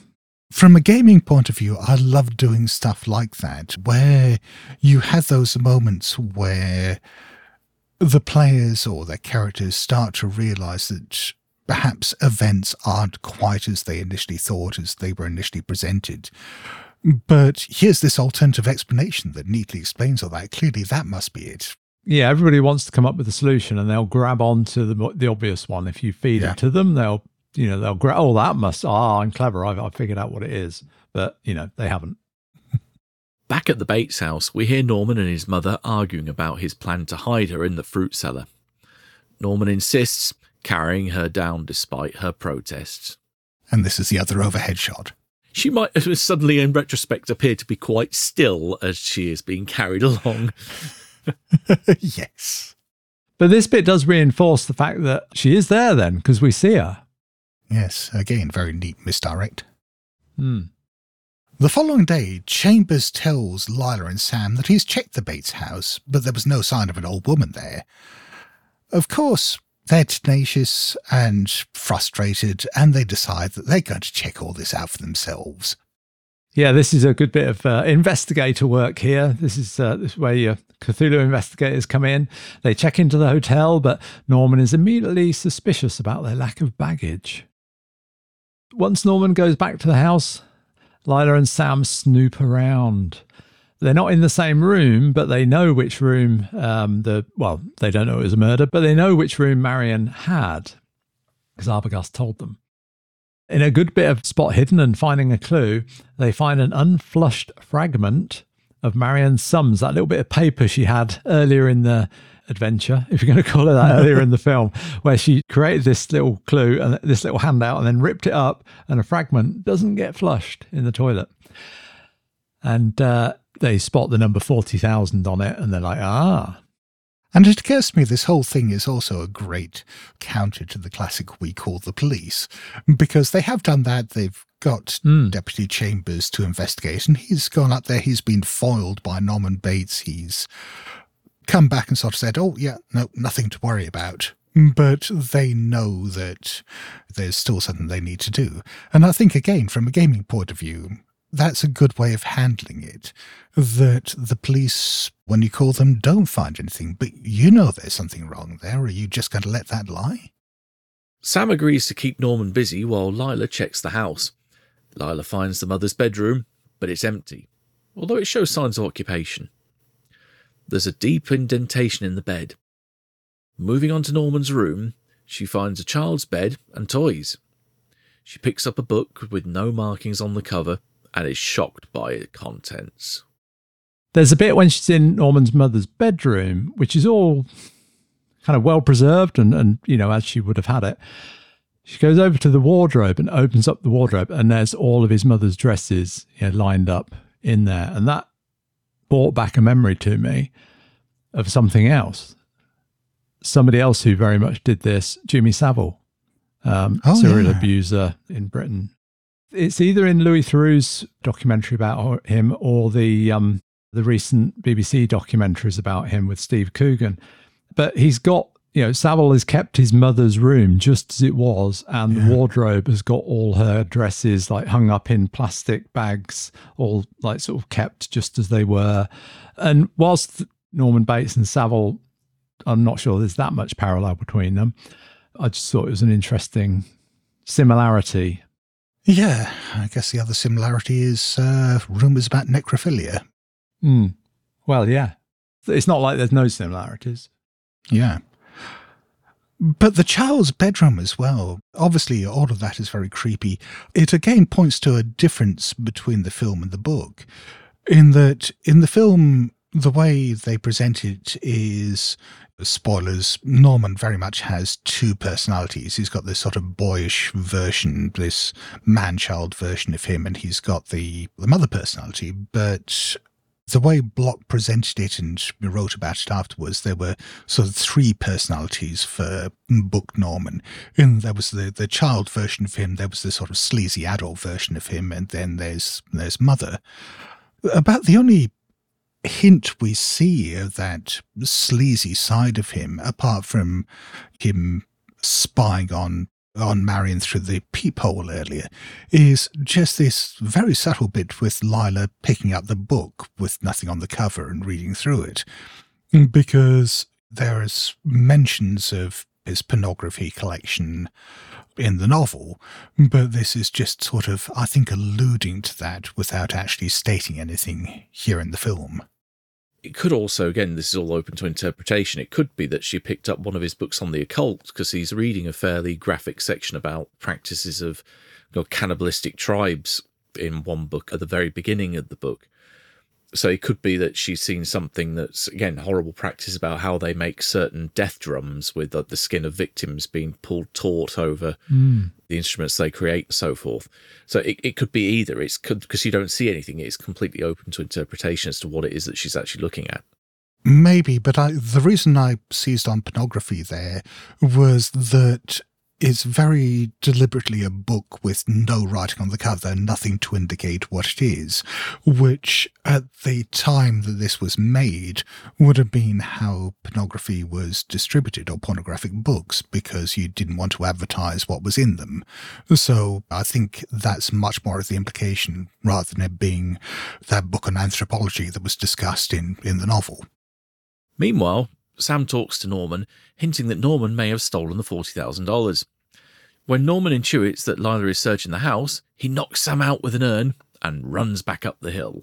From a gaming point of view, I love doing stuff like that, where you have those moments where the players or their characters start to realize that perhaps events aren't quite as they initially thought, as they were initially presented. But here's this alternative explanation that neatly explains all that. Clearly, that must be it. Yeah, everybody wants to come up with a solution and they'll grab onto the, the obvious one. If you feed Yeah. it to them, they'll, you know, they'll grab, oh, that must, ah, I'm clever. I've, I've figured out what it is. But, you know, they haven't. Back at the Bates house, we hear Norman and his mother arguing about his plan to hide her in the fruit cellar. Norman insists, carrying her down despite her protests. And this is the other overhead shot. She might suddenly, in retrospect, appear to be quite still as she is being carried along. yes. But this bit does reinforce the fact that she is there then because we see her. Yes, again, very neat misdirect. Hmm. The following day, Chambers tells Lila and Sam that he's checked the Bates house, but there was no sign of an old woman there. Of course, they're tenacious and frustrated, and they decide that they're going to check all this out for themselves. Yeah, this is a good bit of uh, investigator work here. This is, uh, this is where your Cthulhu investigators come in. They check into the hotel, but Norman is immediately suspicious about their lack of baggage. Once Norman goes back to the house, Lila and Sam snoop around. They're not in the same room, but they know which room um, the well, they don't know it was a murder, but they know which room Marion had because Arbogast told them. In a good bit of spot hidden and finding a clue, they find an unflushed fragment of Marion's sums, that little bit of paper she had earlier in the adventure, if you're going to call it that, earlier in the film, where she created this little clue and this little handout and then ripped it up, and a fragment doesn't get flushed in the toilet. And uh, they spot the number 40,000 on it, and they're like, ah, And it occurs to me this whole thing is also a great counter to the classic We Call the Police, because they have done that. They've got Deputy Chambers to investigate, and he's gone up there. He's been foiled by Norman Bates. He's come back and sort of said, Oh, yeah, no, nothing to worry about. But they know that there's still something they need to do. And I think, again, from a gaming point of view, that's a good way of handling it. That the police, when you call them, don't find anything, but you know there's something wrong there. Are you just going to let that lie? Sam agrees to keep Norman busy while Lila checks the house. Lila finds the mother's bedroom, but it's empty, although it shows signs of occupation. There's a deep indentation in the bed. Moving on to Norman's room, she finds a child's bed and toys. She picks up a book with no markings on the cover and is shocked by its contents. There's a bit when she's in Norman's mother's bedroom, which is all kind of well preserved and, and, you know, as she would have had it. She goes over to the wardrobe and opens up the wardrobe, and there's all of his mother's dresses you know, lined up in there. And that brought back a memory to me of something else. Somebody else who very much did this, Jimmy Savile, um, Oh, serial yeah. abuser in Britain. It's either in Louis Theroux's documentary about him or the um, the recent BBC documentaries about him with Steve Coogan. But he's got, you know, Savile has kept his mother's room just as it was, and the wardrobe has got all her dresses like hung up in plastic bags, all like sort of kept just as they were. And whilst Norman Bates and Savile, I'm not sure there's that much parallel between them. I just thought it was an interesting similarity. Yeah, I guess the other similarity is uh, rumours about necrophilia. Hmm. Well, yeah. It's not like there's no similarities. Yeah. But the child's bedroom as well, obviously, all of that is very creepy. It again points to a difference between the film and the book, in that in the film, the way they present it is spoilers. Norman very much has two personalities. He's got this sort of boyish version, this man child version of him, and he's got the, the mother personality. But the way Bloch presented it and wrote about it afterwards, there were sort of three personalities for Book Norman. And there was the, the child version of him, there was the sort of sleazy adult version of him, and then there's there's Mother. About the only hint we see of that sleazy side of him, apart from him spying on on Marion through the peephole earlier, is just this very subtle bit with Lila picking up the book with nothing on the cover and reading through it. Because there is mentions of his pornography collection in the novel, but this is just sort of, I think, alluding to that without actually stating anything here in the film. It could also, again, this is all open to interpretation. It could be that she picked up one of his books on the occult because he's reading a fairly graphic section about practices of you know, cannibalistic tribes in one book at the very beginning of the book. So it could be that she's seen something that's, again, horrible practice about how they make certain death drums with the skin of victims being pulled taut over Mm. the instruments they create and so forth. So it, it could be either. It's because you don't see anything. It's completely open to interpretation as to what it is that she's actually looking at. Maybe, but I, the reason I seized on pornography there was that it's very deliberately a book with no writing on the cover, nothing to indicate what it is, which at the time that this was made would have been how pornography was distributed or pornographic books because you didn't want to advertise what was in them. So I think that's much more of the implication rather than it being that book on anthropology that was discussed in, in the novel. Meanwhile, Sam talks to Norman, hinting that Norman may have stolen the $40,000. When Norman intuits that Lila is searching the house, he knocks Sam out with an urn and runs back up the hill.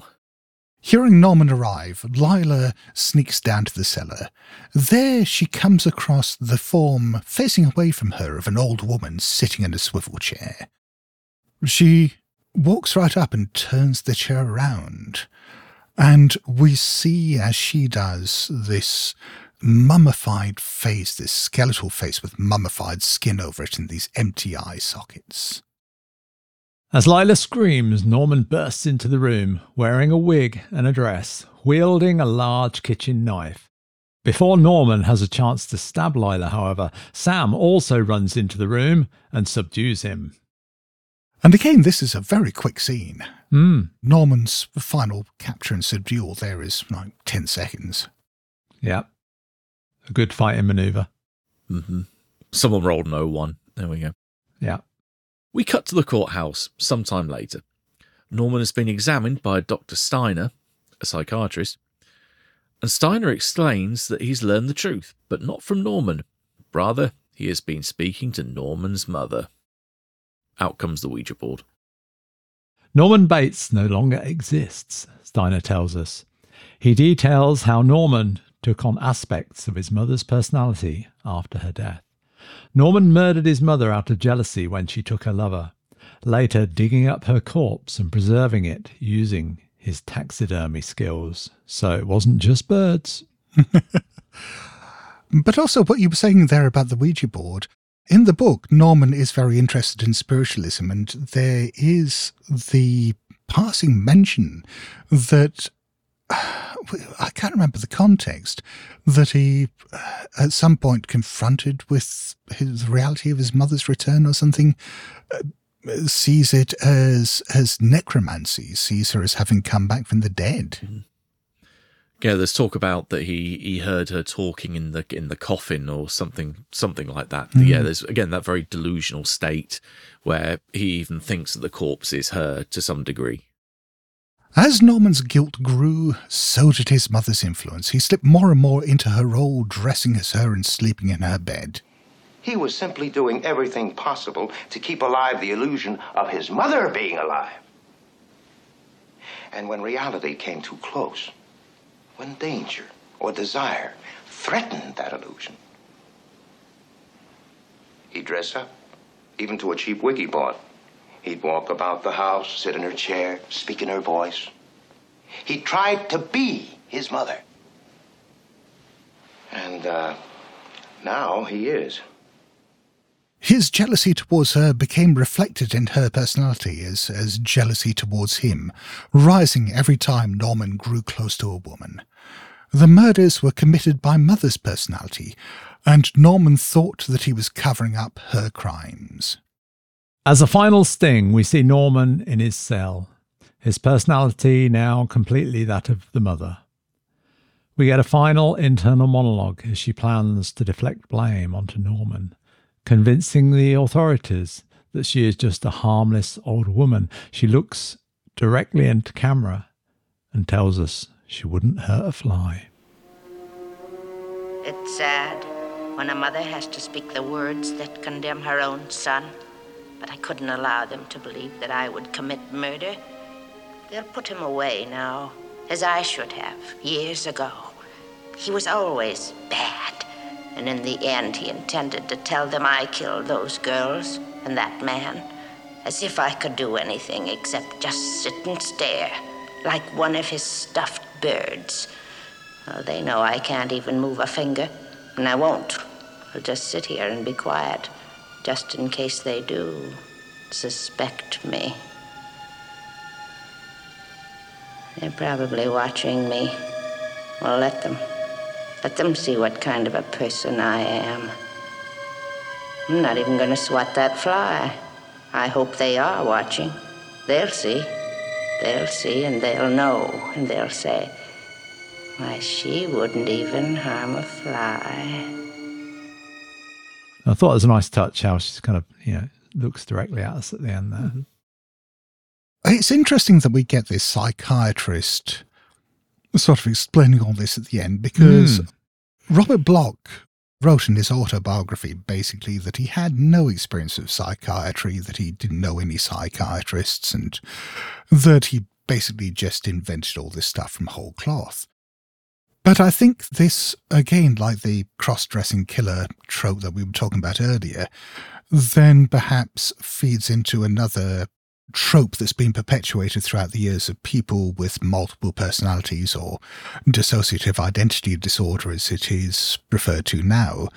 Hearing Norman arrive, Lila sneaks down to the cellar. There she comes across the form facing away from her of an old woman sitting in a swivel chair. She walks right up and turns the chair around, and we see as she does this mummified face, this skeletal face with mummified skin over it and these empty eye sockets. As Lila screams, Norman bursts into the room, wearing a wig and a dress, wielding a large kitchen knife. Before Norman has a chance to stab Lila, however, Sam also runs into the room and subdues him. And again, this is a very quick scene. Hmm. Norman's final capture and subdual there is like 10 seconds. Yeah. A good fighting maneuver. Mm-hmm. Someone rolled an 01. There we go. Yeah. We cut to the courthouse sometime later. Norman has been examined by Dr. Steiner, a psychiatrist, and Steiner explains that he's learned the truth, but not from Norman. Rather, he has been speaking to Norman's mother. Out comes the Ouija board. Norman Bates no longer exists, Steiner tells us. He details how Norman took on aspects of his mother's personality after her death. Norman murdered his mother out of jealousy when she took her lover, later digging up her corpse and preserving it using his taxidermy skills. So it wasn't just birds. But also, what you were saying there about the Ouija board. In the book, Norman is very interested in spiritualism, and there is the passing mention that I can't remember the context that he uh, at some point confronted with his the reality of his mother's return or something uh, sees it as as necromancy sees her as having come back from the dead Yeah, there's talk about that he he heard her talking in the in the coffin or something something like that. Mm. Yeah, there's again that very delusional state where he even thinks that the corpse is her to some degree. As Norman's guilt grew, so did his mother's influence. He slipped more and more into her role, dressing as her and sleeping in her bed. He was simply doing everything possible to keep alive the illusion of his mother being alive. And when reality came too close, when danger or desire threatened that illusion. He'd dress up, even to a cheap wig he bought. He'd walk about the house, sit in her chair, speak in her voice. He tried to be his mother. And uh, now he is. His jealousy towards her became reflected in her personality as, as jealousy towards him, rising every time Norman grew close to a woman. The murders were committed by Mother's personality, and Norman thought that he was covering up her crimes. As a final sting, we see Norman in his cell, his personality now completely that of the mother. We get a final internal monologue as she plans to deflect blame onto Norman, convincing the authorities that she is just a harmless old woman. She looks directly into camera and tells us she wouldn't hurt a fly. It's sad when a mother has to speak the words that condemn her own son, but I couldn't allow them to believe that I would commit murder. They'll put him away now, as I should have years ago. He was always bad, and in the end, he intended to tell them I killed those girls and that man, as if I could do anything except just sit and stare, like one of his stuffed birds. Well, they know I can't even move a finger, and I won't. I'll just sit here and be quiet, just in case they do suspect me. They're probably watching me. Well, let them. Let them see what kind of a person I am. I'm not even going to swat that fly. I hope they are watching. They'll see. They'll see and they'll know and they'll say, why, she wouldn't even harm a fly. I thought it was a nice touch how she's kind of, you know, looks directly at us at the end there. Mm-hmm. It's interesting that we get this psychiatrist sort of explaining all this at the end because Mm. Robert Bloch wrote in his autobiography basically that he had no experience of psychiatry, that he didn't know any psychiatrists, and that he basically just invented all this stuff from whole cloth. But I think this, again, like the cross dressing killer trope that we were talking about earlier, then perhaps feeds into another trope that's been perpetuated throughout the years of people with multiple personalities or dissociative identity disorder, as it is referred to now,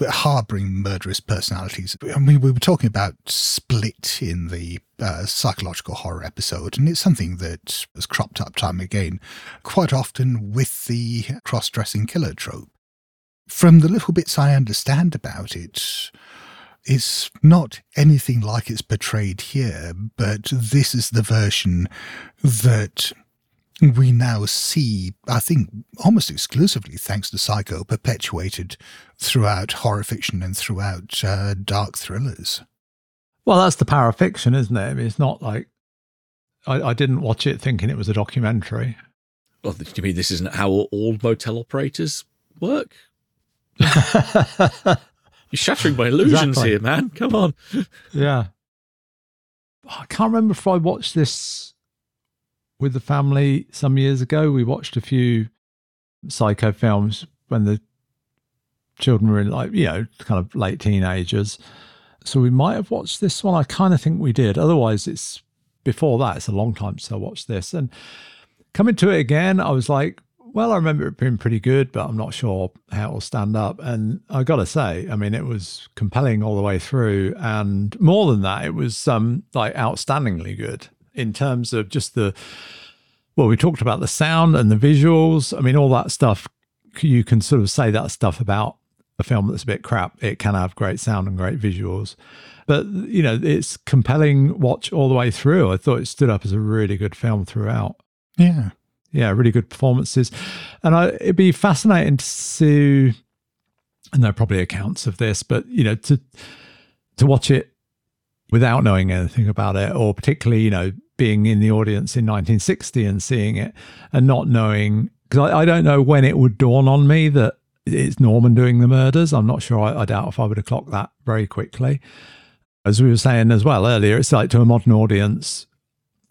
harboring murderous personalities. I mean, we were talking about split in the uh, psychological horror episode, and it's something that has cropped up time again, quite often with the cross dressing killer trope. From the little bits I understand about it, it's not anything like it's portrayed here, but this is the version that we now see, I think, almost exclusively thanks to Psycho, perpetuated throughout horror fiction and throughout uh, dark thrillers. Well, that's the power of fiction, isn't it? I mean, it's not like I, I didn't watch it thinking it was a documentary. Well, do you mean this isn't how all motel operators work? You're shattering my illusions Exactly. here, man. Come on. Yeah. I can't remember if I watched this with the family some years ago. We watched a few psycho films when the children were in like, you know, kind of late teenagers. So we might have watched this one. I kind of think we did. Otherwise, it's before that. It's a long time since I watched this. And coming to it again, I was like, well, I remember it being pretty good, but I'm not sure how it'll stand up. And I got to say, I mean, it was compelling all the way through. And more than that, it was um, like outstandingly good in terms of just the, well, we talked about the sound and the visuals. I mean, all that stuff, you can sort of say that stuff about a film that's a bit crap. It can have great sound and great visuals. But, you know, it's compelling watch all the way through. I thought it stood up as a really good film throughout Yeah. yeah, really good performances. And I, it'd be fascinating to see, and there are probably accounts of this, but you know, to to watch it without knowing anything about it, or particularly, you know, being in the audience in 1960 and seeing it and not knowing, because I, I don't know when it would dawn on me that it's Norman doing the murders. I'm not sure. I, I doubt if I would have clocked that very quickly. As we were saying as well earlier, it's like to a modern audience,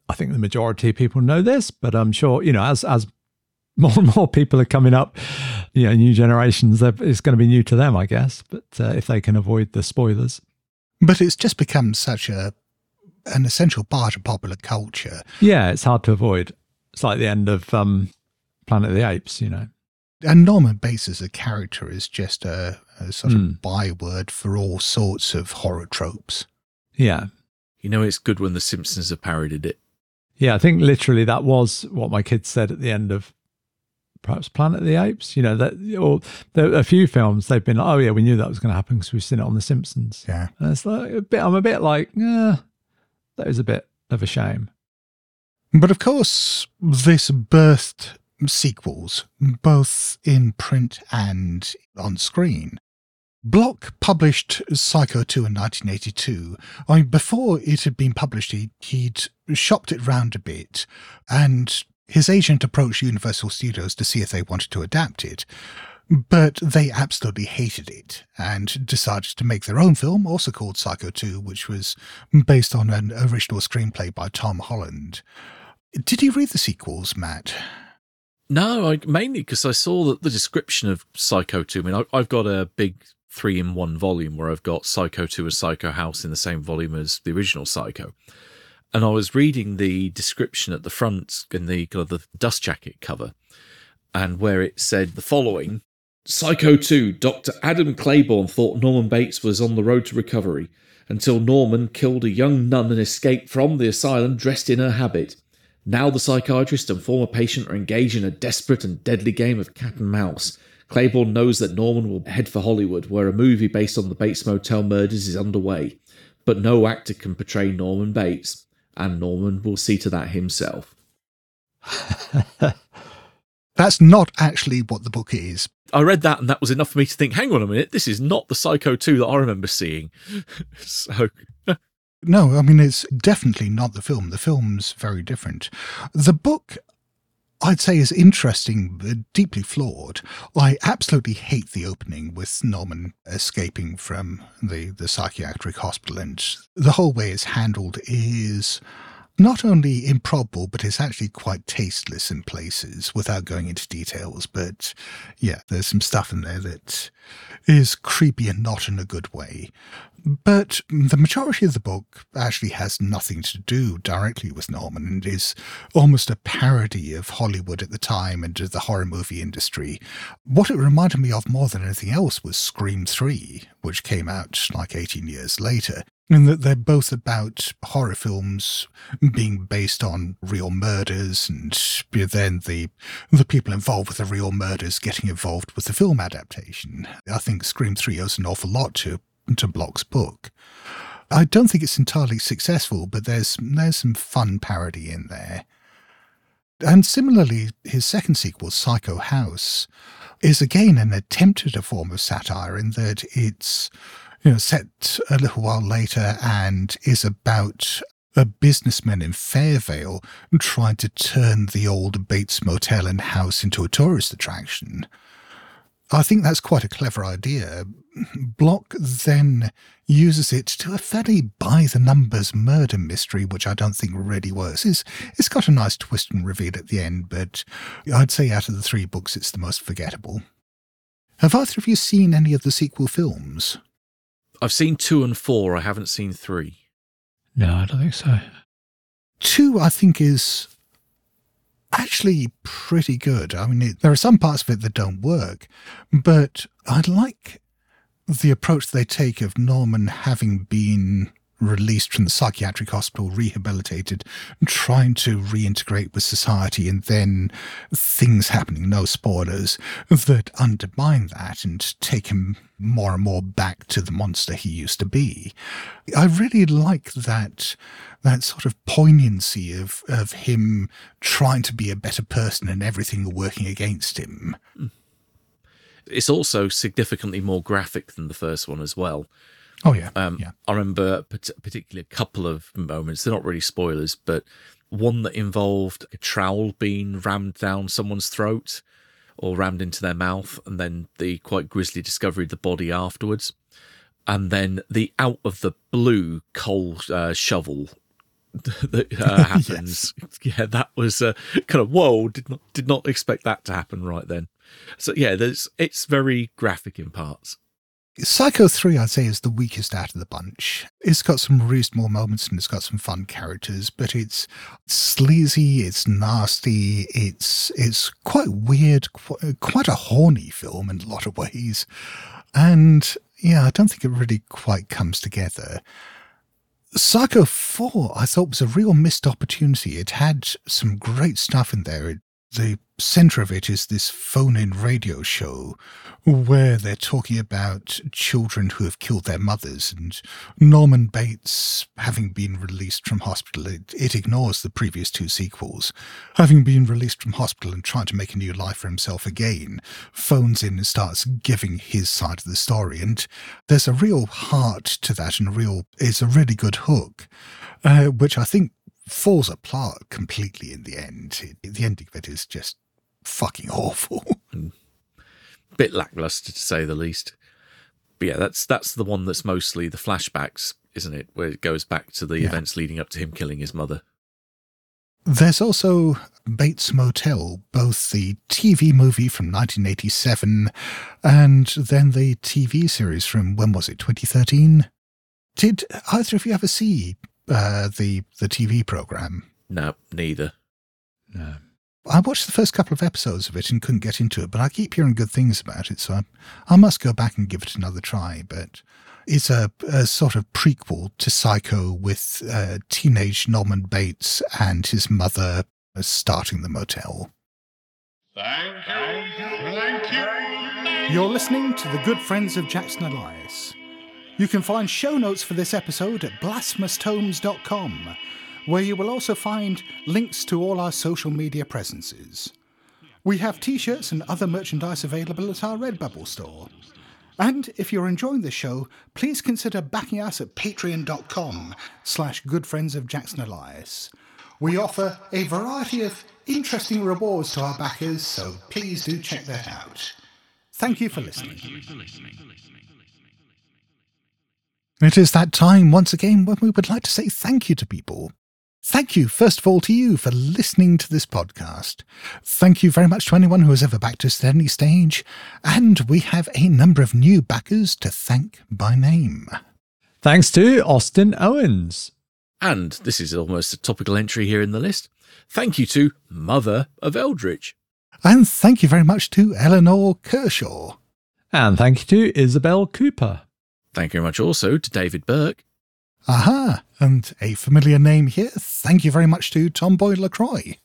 I think the majority of people know this, but I'm sure you know as as more and more people are coming up, you know, new generations, it's going to be new to them, I guess. But uh, if they can avoid the spoilers. But it's just become such a an essential part of popular culture. Yeah, it's hard to avoid. It's like the end of um, Planet of the Apes, you know. And Norman Bates as a character is just a, a sort Hmm. of byword for all sorts of horror tropes. Yeah. You know, it's good when The Simpsons have parodied it. Yeah, I think literally that was what my kids said at the end of perhaps Planet of the Apes. You know, that or there a few films they've been like, oh yeah, we knew that was going to happen because we've seen it on The Simpsons. Yeah, and it's like a bit. I'm a bit like, yeah, that is a bit of a shame. But of course, this birthed sequels, both in print and on screen. Bloch published Psycho 2 in 1982. I mean, before it had been published, he, he'd shopped it round a bit, and his agent approached Universal Studios to see if they wanted to adapt it. But they absolutely hated it and decided to make their own film, also called Psycho 2, which was based on an original screenplay by Tom Holland. Did you read the sequels, Matt? No, I, mainly because I saw that the description of Psycho 2. I mean, I, I've got a big three in one volume where I've got Psycho 2 and Psycho House in the same volume as the original Psycho. And I was reading the description at the front in the the dust jacket cover, and where it said the following Psycho 2, Dr. Adam Claiborne thought Norman Bates was on the road to recovery until Norman killed a young nun and escaped from the asylum dressed in her habit. Now the psychiatrist and former patient are engaged in a desperate and deadly game of cat and mouse. Claiborne knows that Norman will head for Hollywood, where a movie based on the Bates Motel murders is underway. But no actor can portray Norman Bates, and Norman will see to that himself. That's not actually what the book is. I read that, and that was enough for me to think, hang on a minute, this is not the Psycho 2 that I remember seeing. so. No, I mean, it's definitely not the film. The film's very different. The book, I'd say, is interesting, but deeply flawed. I absolutely hate the opening with Norman escaping from the, the psychiatric hospital, and the whole way it's handled is not only improbable, but it's actually quite tasteless in places without going into details. But yeah, there's some stuff in there that is creepy and not in a good way. But the majority of the book actually has nothing to do directly with Norman and is almost a parody of Hollywood at the time and of the horror movie industry. What it reminded me of more than anything else was Scream 3, which came out like 18 years later. And that they're both about horror films being based on real murders, and then the the people involved with the real murders getting involved with the film adaptation. I think Scream Three owes an awful lot to to Bloch's book. I don't think it's entirely successful, but there's there's some fun parody in there. And similarly, his second sequel, Psycho House, is again an attempt at a form of satire in that it's you know set a little while later and is about a businessman in Fairvale trying to turn the old Bates Motel and house into a tourist attraction. I think that's quite a clever idea. Bloch then uses it to a fairly by the numbers murder mystery, which I don't think really works. It's, it's got a nice twist and reveal at the end, but I'd say out of the three books, it's the most forgettable. Have either of you seen any of the sequel films? I've seen two and four, I haven't seen three. No, I don't think so. Two, I think, is actually pretty good. I mean, it, there are some parts of it that don't work, but I like the approach they take of Norman having been released from the psychiatric hospital, rehabilitated, trying to reintegrate with society, and then things happening, no spoilers, that undermine that and take him more and more back to the monster he used to be. I really like that that sort of poignancy of, of him trying to be a better person and everything working against him. Hmm. It's also significantly more graphic than the first one as well. Oh yeah, um, yeah. I remember particularly a couple of moments. They're not really spoilers, but one that involved a trowel being rammed down someone's throat or rammed into their mouth, and then the quite grisly discovery of the body afterwards, and then the out of the blue coal uh, shovel that uh, happens. Yeah, that was uh, kind of whoa. Did not did not expect that to happen right then. So yeah, there's it's very graphic in parts. Psycho 3, I'd say, is the weakest out of the bunch. It's got some reasonable moments and it's got some fun characters, but it's sleazy, it's nasty, it's it's quite weird, qu- quite a horny film in a lot of ways. And yeah, I don't think it really quite comes together. Psycho 4, I thought was a real missed opportunity. It had some great stuff in there. It, the center of it is this phone in radio show where they're talking about children who have killed their mothers and Norman Bates having been released from hospital. It, it, ignores the previous two sequels. Having been released from hospital and trying to make a new life for himself again, phones in and starts giving his side of the story. And there's a real heart to that and a real, it's a really good hook, uh, which I think falls apart completely in the end. It, the ending of it is just fucking awful. Mm. Bit lackluster to say the least. But yeah, that's that's the one that's mostly the flashbacks, isn't it? Where it goes back to the yeah. events leading up to him killing his mother. There's also Bates Motel, both the TV movie from 1987 and then the TV series from when was it, 2013? Did either of you ever see uh, the the TV program? No, neither. No. I watched the first couple of episodes of it and couldn't get into it, but I keep hearing good things about it, so I, I must go back and give it another try. But it's a, a sort of prequel to Psycho with uh, teenage Norman Bates and his mother starting the motel. Thank you. Thank you. You're listening to the good friends of Jackson Elias. You can find show notes for this episode at blasphemoustomes.com where you will also find links to all our social media presences. We have t shirts and other merchandise available at our Redbubble store. And if you're enjoying the show, please consider backing us at patreon.com slash good friends of. We offer a variety of interesting rewards to our backers, so please do check that out. Thank you for listening. It is that time once again when we would like to say thank you to people. Thank you, first of all, to you for listening to this podcast. Thank you very much to anyone who has ever backed us at any stage. And we have a number of new backers to thank by name. Thanks to Austin Owens. And this is almost a topical entry here in the list. Thank you to Mother of Eldritch. And thank you very much to Eleanor Kershaw. And thank you to Isabel Cooper. Thank you very much also to David Burke. Aha! And a familiar name here. Thank you very much to Tomboy LaCroix.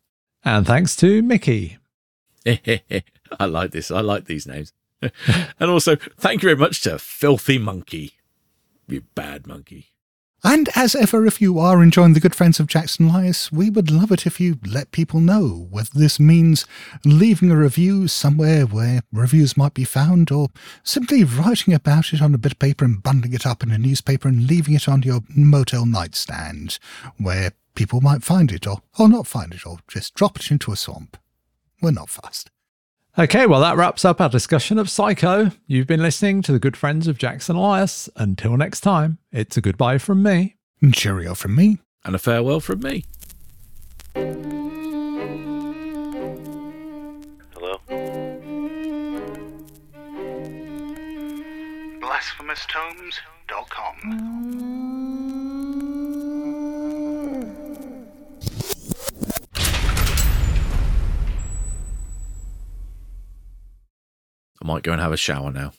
And thanks to Mickey. I like this. I like these names. and also, thank you very much to Filthy Monkey. You bad monkey. And as ever, if you are enjoying the good friends of Jackson Elias, we would love it if you let people know whether this means leaving a review somewhere where reviews might be found, or simply writing about it on a bit of paper and bundling it up in a newspaper and leaving it on your motel nightstand, where people might find it, or, or not find it, or just drop it into a swamp. We're not fast. Okay, well, that wraps up our discussion of Psycho. You've been listening to the good friends of Jackson Elias. Until next time, it's a goodbye from me. Cheerio from me. And a farewell from me. Hello? BlasphemousTomes.com. I might go and have a shower now.